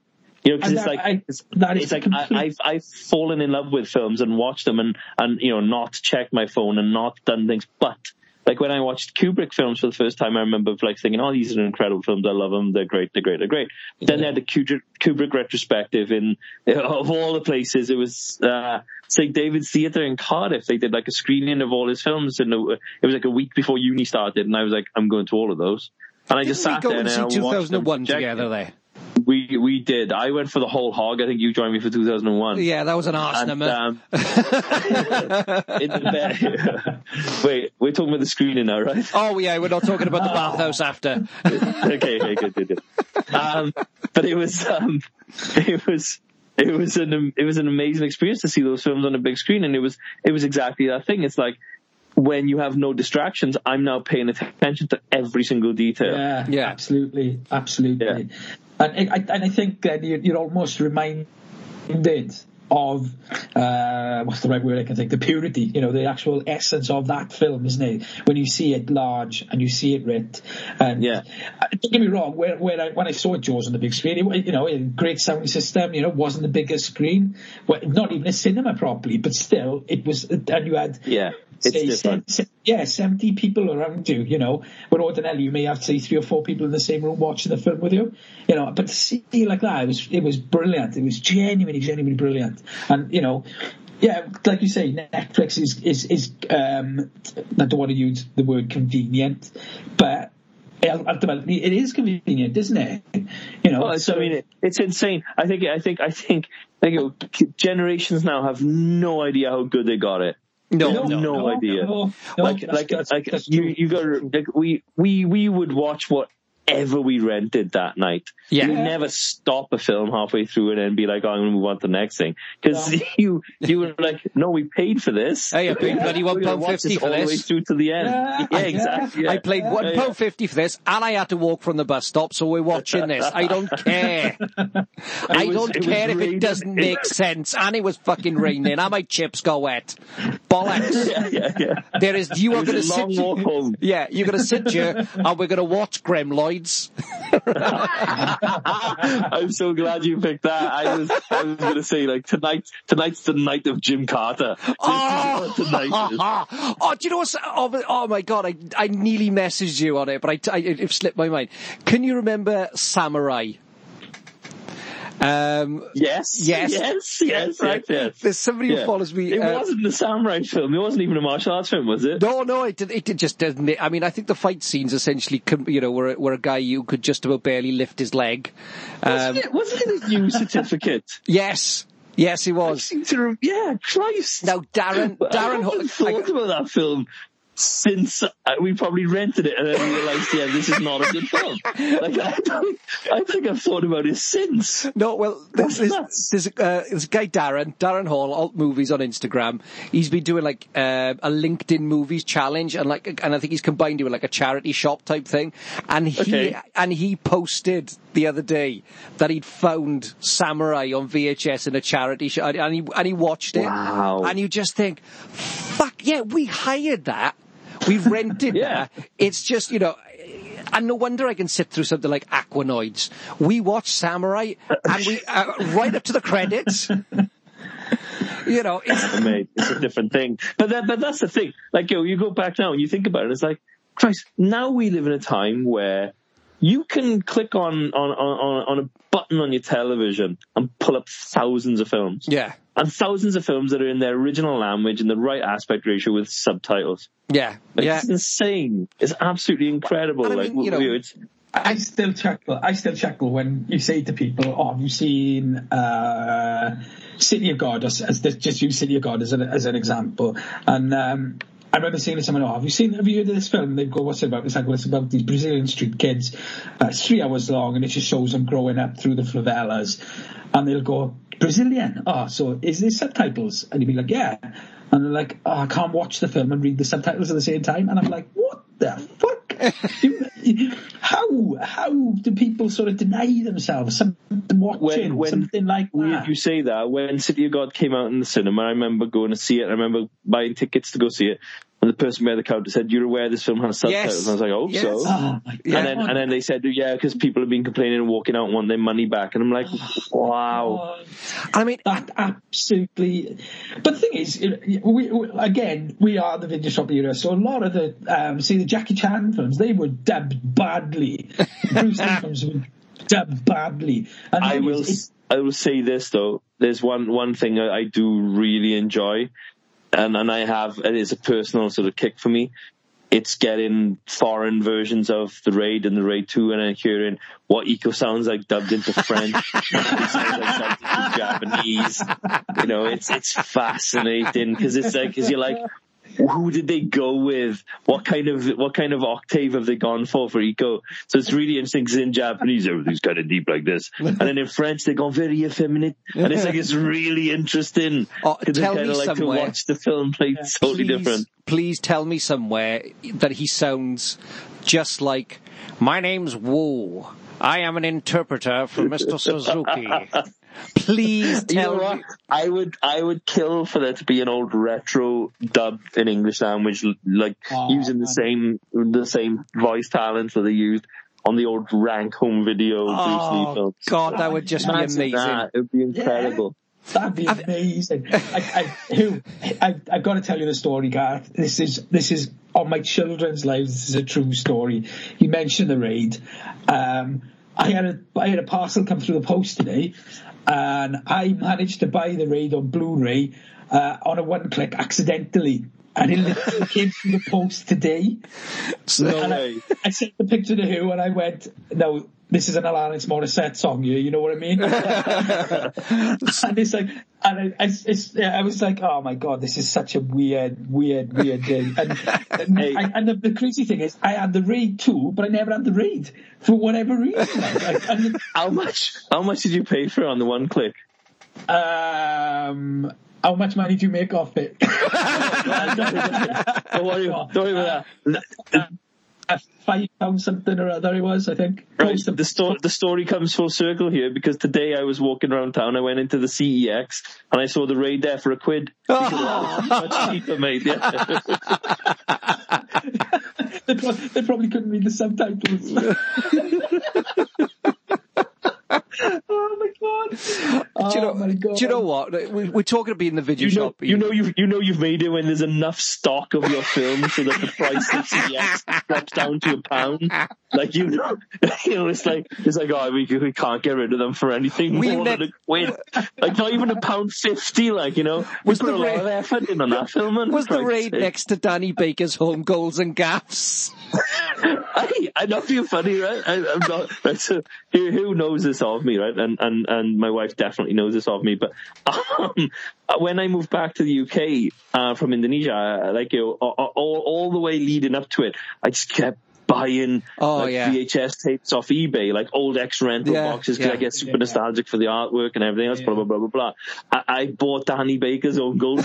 You know, because it's that- like I- it's, that is it's like complete- I, I've I've fallen in love with films and watched them and and you know not checked my phone and not done things, but. Like when I watched Kubrick films for the first time, I remember like thinking, "Oh, these are incredible films. I love them. They're great. They're great. They're great." Then they had the Kubrick, retrospective in of all the places. It was uh, St David's Theatre in Cardiff. They did like a screening of all his films, and it was like a week before uni started. And I was like, "I'm going to all of those." And I just Didn't we sat go there and and see watched 2001 together there? We we did. I went for the whole hog. I think you joined me for 2001. Yeah, that was an arse And, number. um, in the bed- Wait, we're talking about the screening now, right? oh yeah, we're not talking about the bathhouse after. okay, okay, good, good, good. Um, but it was, um, it was, it was an, it was an amazing experience to see those films on a big screen, and it was, it was exactly that thing. It's like when you have no distractions, I'm now paying attention to every single detail. Yeah, Yeah. absolutely, absolutely. Yeah. And I, and I think that you're, you're almost reminded of uh, what's the right word I can think? The purity, you know, the actual essence of that film, isn't it? When you see it large and you see it writ. And Yeah. uh, don't get me wrong, when, when I when I saw Jaws on the big screen, it, you know, a great sound system, you know, wasn't the biggest screen, well, not even a cinema properly, but still, it was, and you had Yeah, it's say, different. se- yeah, 70 people around you, you know, where ordinarily you may have, to say, three or four people in the same room watching the film with you, you know, but to see it like that, it was, it was brilliant. It was genuinely, genuinely brilliant. And, you know, yeah, like you say, Netflix is is is um, I don't want to use the word convenient, but ultimately it is convenient, isn't it? You know, well, so, I mean, it, it's insane. I think, I think, I think, I think know, generations now have no idea how good they got it. No, no, no, no, idea. no, like, that's- like, like you, you got like we, we, we would watch whatever we rented that night. Yeah. You never stop a film halfway through it and be like, oh, I'm going to move on to the next thing. Cause No. you, you were like, no, we paid for this. Oh, hey, I paid bloody We're one gonna pound fifty this for all the way through to the end. Yeah, Yeah, yeah. exactly. yeah. I played one Yeah, pound yeah. fifty for this, and I had to walk from the bus stop, so we're watching this. I don't care. I was- don't it was care if it doesn't make sense. And it was fucking raining, and my chips got wet. Bollocks. Yeah, yeah, yeah. There is you are going to was long sit. walk home. Yeah, you're going to sit here, and we're going to watch I'm so glad you picked that. I was I was gonna say like tonight tonight's the night of Jim Carter. Oh! This what oh, do you know? Oh, oh my god, I I nearly messaged you on it, but I, I it slipped my mind. Can you remember Samurai? Um, Yes, Yes. yes, yes, right. yes. There's somebody who follows me. It uh, wasn't a samurai film. It wasn't even a martial arts film, was it? No, no, it, did- it, did- just doesn't. I mean, I think the fight scenes essentially, you know, were, were a guy who could just about barely lift his leg. Um, Wasn't, it, wasn't it a new certificate? yes, yes, he I was. rem- yeah, Christ. Now, Darren, I Darren, haven't Ho- thought about that film since uh, we probably rented it and then realised, yeah, this is not a good film. Like, I, don't, I think I've thought about it since. No, well, there's, there's, there's, uh, there's a guy, Darren, Darren Hall, alt movies on Instagram. He's been doing like uh, a LinkedIn movies challenge, and like, and I think he's combined it with like a charity shop type thing. And he Okay. and he posted the other day that he'd found Samurai on VHS in a charity shop, and he and he watched it. Wow. And you just think, fuck yeah, we hired that, we rented Yeah. that. It's just you know. And no wonder I can sit through something like Aquanoids. We watch Samurai, and we uh, right up to the credits. you know, it's. It's a different thing. But that, but that's the thing. Like, yo, you go back now and you think about it, it's like, Christ, now we live in a time where you can click on, on, on, on a button on your television and pull up thousands of films. yeah, And thousands of films that are in their original language in the right aspect ratio with subtitles. yeah, Like, yeah. It's insane. It's absolutely incredible. And I like, mean, you know- we- it's, I still chuckle. I still chuckle when you say to people, "Oh, have you seen uh, City of God?" As, as just use City of God as an as an example. And um, I remember saying to someone, "Oh, have you seen? Have you heard of this film?" And they go, "What's it about?" It's like, "Well, it's about these Brazilian street kids. Uh, it's three hours long, and it just shows them growing up through the favelas." And they'll go, "Brazilian? Oh, so is there subtitles?" And you'd be like, "Yeah." And they're like, "Oh, I can't watch the film and read the subtitles at the same time." And I'm like, "What the fuck?" How how do people sort of deny themselves something watching When- when something like that? you say that. When City of God came out in the cinema, I remember going to see it. I remember buying tickets to go see it. And the person behind the counter said, "You're aware this film has subtitles?" Yes. And I was like, "Oh, Yes. so." Oh Yeah. And then, and then they said, "Yeah, because people have been complaining and walking out and want their money back." And I'm like, "Wow." I mean, that absolutely. But the thing is, we, we, again, we are the video shop era, so a lot of the, um, see, the Jackie Chan films, they were dubbed badly. Bruce Lee films were dubbed badly. And I will. I will say this though. There's one one thing I, I do really enjoy, and and I have it is a personal sort of kick for me. It's getting foreign versions of the Raid and the Raid Two, and then hearing what Iko sounds like dubbed into French, sounds like dubbed into Japanese. You know, it's it's fascinating because it's like because you're like. Who did they go with? What kind of what kind of octave have they gone for for Iko? So it's really interesting because in Japanese everything's kind of deep like this, and then in French they go very effeminate, and it's like it's really interesting. Oh, 'cause tell they kind me of like somewhere. to watch the film play totally please, different. Please tell me somewhere that he sounds just like, my name's Wu. I am an interpreter for Mr. Suzuki. Please You know tell what? me. I would I would kill for there to be an old retro dub in English language, like Oh, using the man. same the same voice talents that they used on the old rank home video Bruce Lee Oh, films. God, that would just be amazing. that. It would be incredible. That'd be amazing. I, I, who, I, I've got to tell you the story, Gareth. This is this is on my children's lives. This is a true story. You mentioned the raid. Um, I had a I had a parcel come through the post today, and I managed to buy the raid on Blu-ray uh, on a one click accidentally. And it literally came through the post today. No And I, way. I sent the picture to who and I went, no, this is an Alanis Morissette song, you, you know what I mean? and it's like, and I, I, it's, yeah, I was like, oh my god, this is such a weird, weird, weird day. And, and, Hey. I, and the, the crazy thing is, I had the raid too, but I never had the raid for whatever reason. Like, and, How much? How much did you pay for on the one click? um, how much money do you make off it? Don't worry, don't worry about that. Uh, Five pounds something or other it was, I think. Right, the, sto- the story comes full circle here because today I was walking around town. I went into the CEX and I saw the raid there for a quid. Much cheaper, mate. Yeah. they, pro- they probably couldn't read the subtitles. Oh my god! Oh do you know? Oh my god! Do you know what? We, we're talking about being in the video You know, shop. you know, you've you know you've made it when there's enough stock of your film so that the price of CEX drops down to a pound. Like you know, you know, it's like it's like oh, we we can't get rid of them for anything We more ne- than a quid. Like not even a pound fifty. Like you know, we Was put the a lot of effort in on that film. man, was the raid sake. next to Danny Baker's own goals and gaffs? I, I'm not being funny, right? I, I'm not. Right, so who, who knows this of me, right? And and and my wife definitely knows this of me. But um, when I moved back to the UK uh, from Indonesia, uh, like you know, all, all, the way leading up to it, I just kept buying Oh, like, yeah. VHS tapes off eBay, like old X rental Yeah, boxes, because yeah. I get super nostalgic for the artwork and everything else. Blah blah blah blah blah. I, I bought Danny Baker's own gold.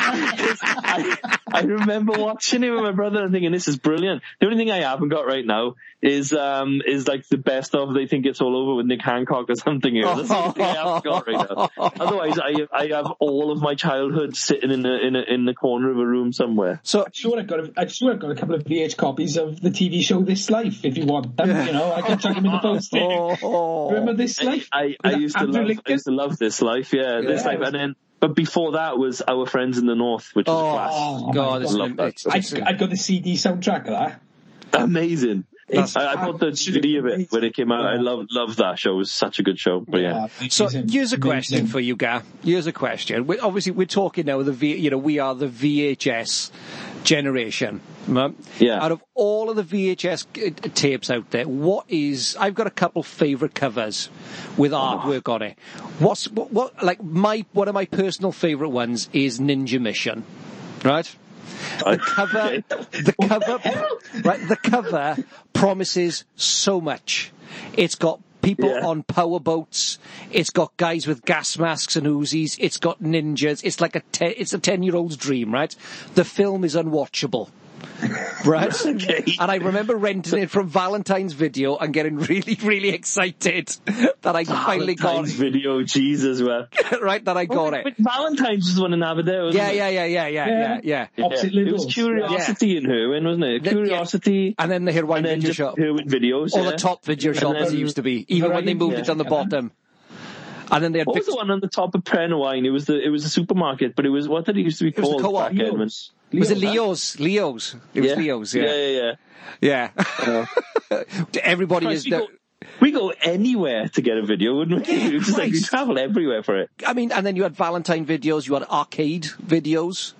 I, I remember watching it with my brother and thinking, "This is brilliant." The only thing I haven't got right now is um is like the best of "They Think It's All Over" with Nick Hancock or something. Here. That's the only thing I haven't got right now. Otherwise, I I have all of my childhood sitting in a in a in the corner of a room somewhere. So I'm sure I've got. A, I'm sure I've got a couple of VH copies of the TV show This Life. If you want them, you know, I can chuck them in the post. Oh. Remember This Life? I, I With used to Andrew love I used to love this life, yeah, this Yeah. life, and then but before that was Our Friends in the North, which was Oh, a class. Oh, God, my it's, God. Love that. I, it's, I got the CD soundtrack of that. Amazing. It's I, I bought the CD of it when it came out. I love love that show. It was such a good show. But yeah, So here's a question amazing. for you, Gar. Here's a question. We, obviously, we're talking now. The v, you know we are the VHS generation. right? Yeah. Out of all of the VHS uh, tapes out there, what is? I've got a couple favourite covers with artwork on it. What's what, what? Like my one of my personal favourite ones is Ninja Mission, right? The cover, Okay. the cover, right? The cover promises so much. It's got people Yeah. on power boats. It's got guys with gas masks and Uzis. It's got ninjas. It's like a ten, it's a ten year old's dream, right? The film is unwatchable. Right? Okay. And I remember renting it from Valentine's Video and getting really, really excited that I finally got Valentine's video, Jesus, well. Right? That I got it. But Valentine's was one in Aberdare. wasn't Yeah, it? yeah, yeah, yeah, yeah, yeah, yeah. Yeah. Opposite It was Lidl's. Curiosity in Hirwaun, wasn't it? The- yeah. Curiosity. And then the Hirwaun and Video Shop. Hirwaun videos. Or yeah. the top video And shop as it used to be, even when they moved Yeah. it on the bottom. And then they had What was the one on the top of Penywaun? It was the it was a supermarket, but it was what did it used to be was the called co-op. back then? Leo's. was it Leo's, Leo's? Leo's. It was Leo's, yeah. yeah, yeah. Yeah. Everybody Christ, is. we, The, go, we go anywhere to get a video, wouldn't we? Yeah, It's just like we travel everywhere for it. I mean, and then you had Valentine videos. You had arcade videos.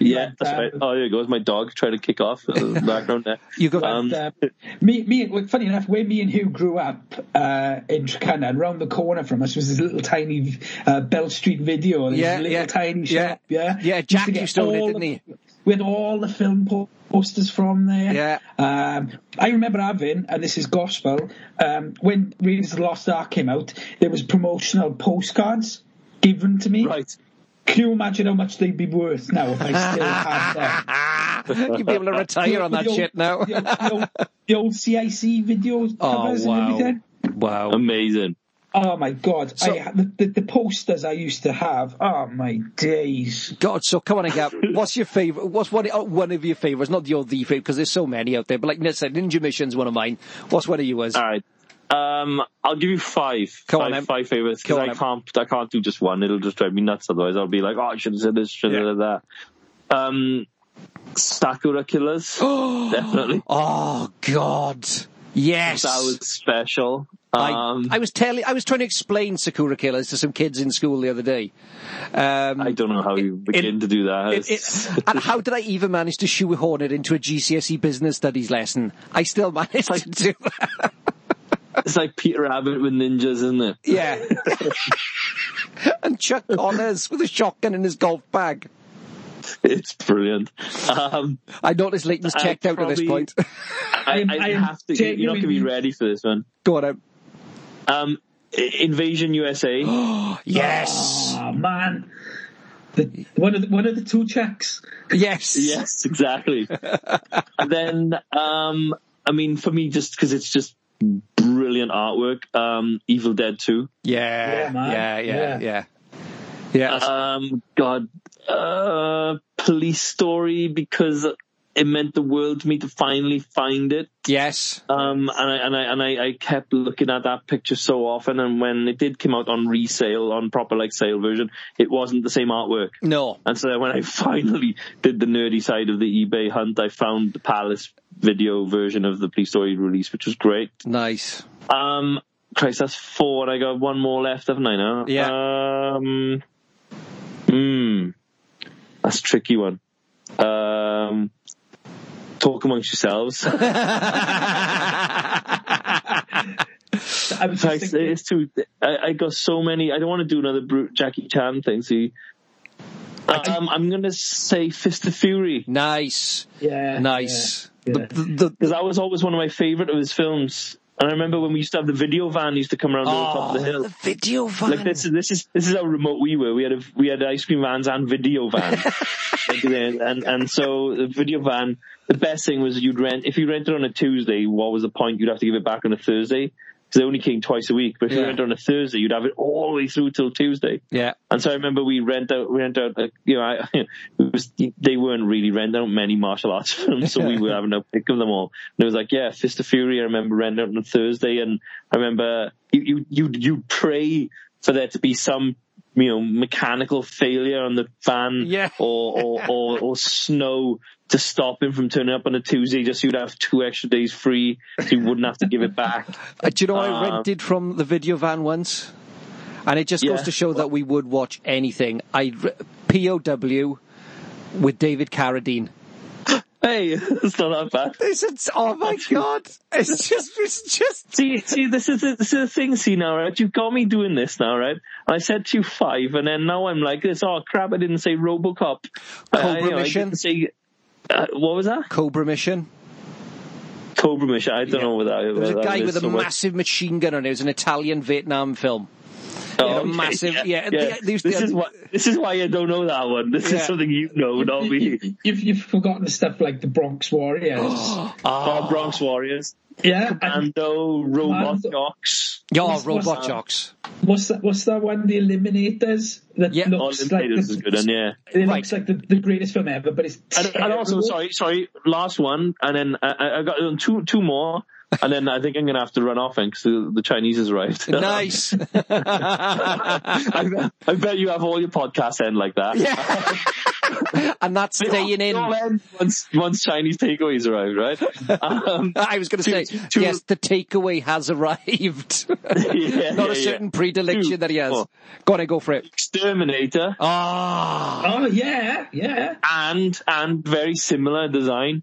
Yeah, Like, that's um, right. Oh, there it goes. My dog trying to kick off uh, in the background there. You go. Um, But, uh, me, me, well, funny enough, where me and Hugh grew up uh, in Trecynon, round the corner from us was this little tiny uh, Bell Street video. This Yeah, little yeah, tiny yeah. shop. Yeah, Yeah, Jack get used to own it, didn't the- he? We had all the film posters from there. Yeah. Um, I remember having, and this is gospel, um, when Raiders of the Lost Ark came out, there was promotional postcards given to me. right. Can you imagine how much they'd be worth now if I still had them? You'd be able to retire on that old- shit now. The old, the old, the old CIC videos Oh, covers and wow. everything. Wow. Amazing. Oh my god! So- I, the, the, the posters I used to have. Oh my days! God, so come on again. What's your favourite? What's one, uh, one of your favourites? Not your the favourite, because there's so many out there. But like I said, Ninja Mission's one of mine. What's one of yours? All right. Um, I'll give you five. Come five, Em. five favorites because I Em. can't. I can't do just one. It'll just drive me nuts. Otherwise, I'll be like, oh, I should have said this. Should have Yeah. said that. Um, Sakura Killers. definitely. Oh God, yes. That was special. Um, I, I was telling, I was trying to explain Sakura Killers to some kids in school the other day. Um, I don't know how you begin to do that. it- it- and how did I even manage to shoehorn it into a GCSE business studies lesson? I still managed to do that. it's like Peter Rabbit with ninjas, isn't it? Yeah. and Chuck Connors with a shotgun in his golf bag. It's brilliant. Um, I noticed Leighton's I checked out at this point. I, I'm- I have to. You're not going to be ready for this one. Go on. Em. Um, Invasion USA. Yes. Oh man, the, one of the, one of the two checks. Yes. yes, exactly. and then, um, I mean, for me, just because it's just brilliant artwork. Um, Evil Dead Two. Yeah. Yeah, man. Yeah. Yeah. Yeah. Yeah. Yeah. Um, God, uh, Police Story because it meant the world to me to finally find it. yes. Um, and I and I and I, I kept looking at that picture so often, and when it did come out on resale, on proper like sale version, it wasn't the same artwork. No. And so when I finally did the nerdy side of the eBay hunt, I found the Palace video version of the Police Story release, which was great. Nice. Um, Christ, that's four, I got one more left, haven't I now? Yeah. Um, hmm, that's a tricky one. Um, talk amongst yourselves. I was just Christ, thinking, it's too. I, I got so many. I don't want to do another Bru- Jackie Chan thing. See, um, I'm gonna say Fist of Fury nice. yeah, Nice. yeah, yeah. the, the, because that was always one of my favorite of his films. And I remember when we used to have the video van used to come around to the top of the ah, hill. Oh, the video van. Like this is this is this is how remote we were. We had a we had ice cream vans and video van, uh, and and so the video van. The best thing was you'd rent if you rented on a Tuesday. What was the point? You'd have to give it back on a Thursday because they only came twice a week. But if you Yeah. rented on a Thursday, you'd have it all the way through till Tuesday. Yeah. And so I remember we rent out, we rent out, like, you know, I, it was, they weren't really renting out many martial arts films, so we were having a pick of them all. And it was like, yeah, Fist of Fury, I remember renting out on a Thursday, and I remember you, you, you, you pray for there to be some, you know, mechanical failure on the van, Yeah. or, or, or, or snow to stop him from turning up on a Tuesday, just so you'd have two extra days free, so you wouldn't have to give it back. Uh, do you know I Um, rented from the video van once? And it just goes to show that we would watch anything. I POW with David Carradine. Hey, it's not that bad. This is, oh my god! It's just, it's just. See, see, this is the, this is the thing. See now, right? You've got me doing this now, right? I said to you five, and then now I'm like this. Oh crap! I didn't say RoboCop. Cobra you know, I didn't say. Uh, what was that? Cobra Mission. Cobra Mission. I don't know what that. There was a guy is with a so much. massive machine gun on it. It was an Italian Vietnam film. Oh, a okay, massive- yeah, they- they used this to- is why. This is why I don't know that one. This Yeah. is something you know, not You- me. you- You've, you've forgotten the stuff like the Bronx Warriors. Oh, Bronx Warriors, yeah, and Commando, Robot Commando. Jox. Yeah, What's- Robot what's- Jox. what's that? What's that one? The Eliminators. That Yeah. All looks like Invaders the, is good, and yeah. It Right. looks like the, the greatest film ever, but it's And, and also, sorry, sorry, last one, and then I, I- I got um, two, two more, and then I think I'm gonna have to run off and because the, the Chinese has arrived. Nice. I, bet- I bet you have all your podcasts end like that. Yeah. and that's staying in. once, once Chinese takeaways arrive, right? Um, I was going to say, Two- two- yes, the takeaway has arrived. yeah, Not a certain yeah. predilection Two that he has. more. Go on, go for it. Exterminator, Ah, Oh yeah, yeah. and and very similar design,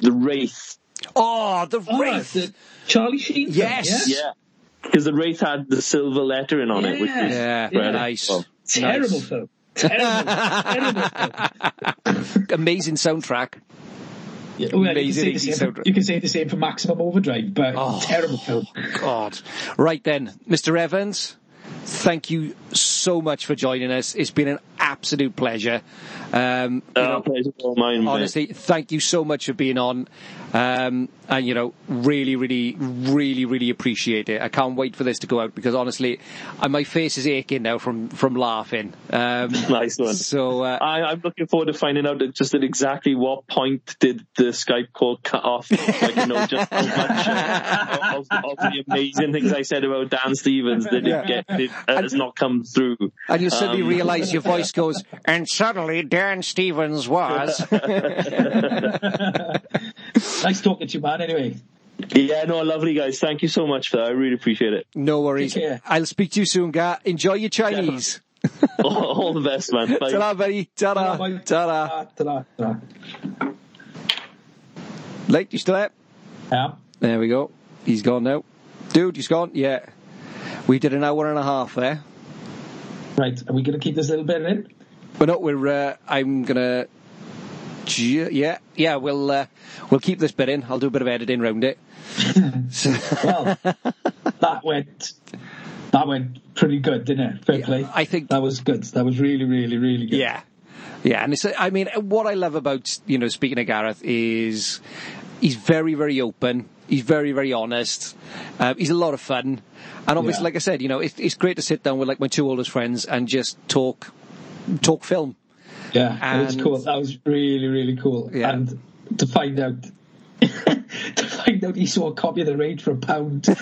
the Wraith. Oh, the Oh, wraith. the Charlie Sheen. film, Yes. yeah? Yeah, because the Wraith had the silver lettering on it, which was Yeah, Yeah. nice. Well, Terrible Nice. film. Terrible. terrible film. Amazing soundtrack. Well, oh, you, can Amazing say the same for, soundtrack. you can say the same for Maximum Overdrive, but Oh. terrible film. God. Right then, Mr. Evans, thank you so much for joining us. It's been an absolute pleasure. Um, you uh, know, pleasure mine, mate. honestly, thank you so much for being on. Um, and you know, really, really, really, really appreciate it. I can't wait for this to go out because honestly, uh, my face is aching now from from laughing. Um, Nice one. so uh, I, I'm looking forward to finding out just at exactly what point did the Skype call cut off. Like, you know, just how much uh, of, of the amazing things I said about Dan Stevens that Yeah. it get, it has not come through. and you suddenly Um, realise your voice goes, and suddenly Dan Stevens was. nice talking to you, man. Anyway, Yeah, no, lovely guys. Thank you so much for that. I really appreciate it. No worries. I'll speak to you soon, Gar. Enjoy your Chinese. all, all the best, man. Bye. Ta-ra, buddy. Ta-ra. Bye. Ta-ra. Ta-ra, ta-ra. Late, you still there? Yeah. There we go. He's gone now. Dude, he's gone? Yeah. We did an hour and a half there. Right. Are we going to keep this little bit in? But no, we're. Uh, I'm gonna. Yeah, yeah. We'll uh, we'll keep this bit in. I'll do a bit of editing around it. So- Well, that went. That went pretty good, didn't it? Fair Yeah, play. I think- that was good. That was really, really, really good. yeah, yeah. And it's. I mean, what I love about you know speaking of Gareth is he's very, very open. He's very, very honest. Um, he's a lot of fun, and obviously, Yeah. like I said, you know, it's, it's great to sit down with like my two oldest friends and just talk, talk film. Yeah, it was cool. That was really, really cool. Yeah. And to find out, to find out he saw a copy of the Raid for a pound.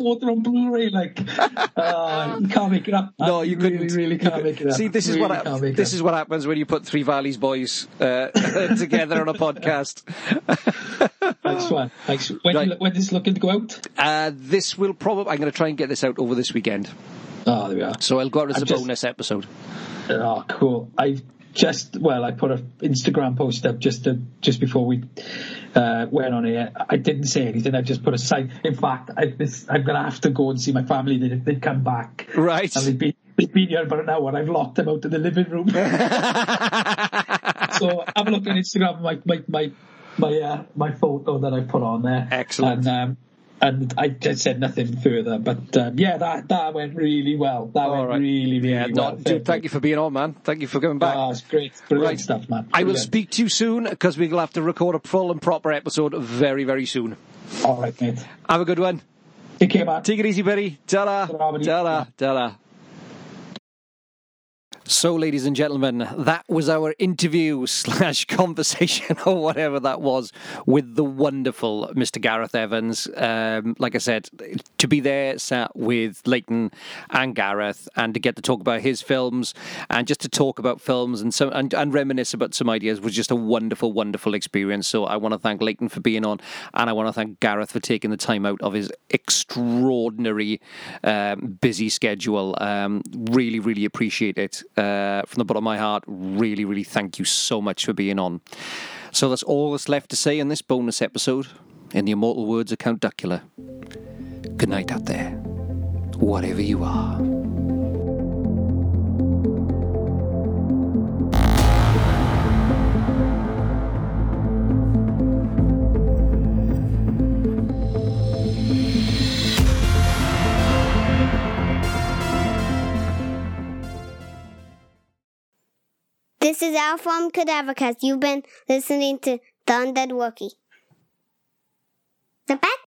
I it on Blu-ray. Like, uh, you can't make it up. No, you really, couldn't. really can't make it up. See, this is Really what hap- make it this up. is what happens when you put three Valleys boys uh, together on a podcast. Thanks, man. Thanks. When, Right. you, when is this looking to go out? Uh, this will probably. I'm going to try and get this out over this weekend, Oh, there we are. so I'll go out as a just- bonus episode. Oh, cool. I've just well, I put an Instagram post up just to, just before we uh, went on here. I didn't say anything. I just put a sign. In fact, I, this, I'm gonna have to go and see my family. They they come back. Right. And they've been they've been here about an hour. I've locked them out in the living room. so have a look on Instagram. My my my my uh, my photo that I put on there. Excellent. And um, and I just said nothing further. But um, yeah, that that went really well. That All went right. really really Yeah, well. no, dude, thank you for being on, man. Thank you for coming back. Oh, it's great. Brilliant Right. stuff, man. I will speak to you soon because we'll have to record a full and proper episode very, very soon. All right, mate. Have a good one. Take care, man. Take it easy, buddy. Ta-da. Ta-da. Ta-da. So, ladies and gentlemen, that was our interview slash conversation or whatever that was with the wonderful Mr. Gareth Evans. Um, like I said, to be there sat with Leighton and Gareth and to get to talk about his films and just to talk about films and some and, and reminisce about some ideas was just a wonderful, wonderful experience. So I want to thank Leighton for being on and I want to thank Gareth for taking the time out of his extraordinary um, busy schedule. Um, really, really appreciate it. Uh, from the bottom of my heart, really, really thank you so much for being on. So that's all that's left to say in this bonus episode. In the immortal words of Count Duckula. Good night out there, whatever you are. This is Al from Cadavercast. You've been listening to The Undead Wookie. The back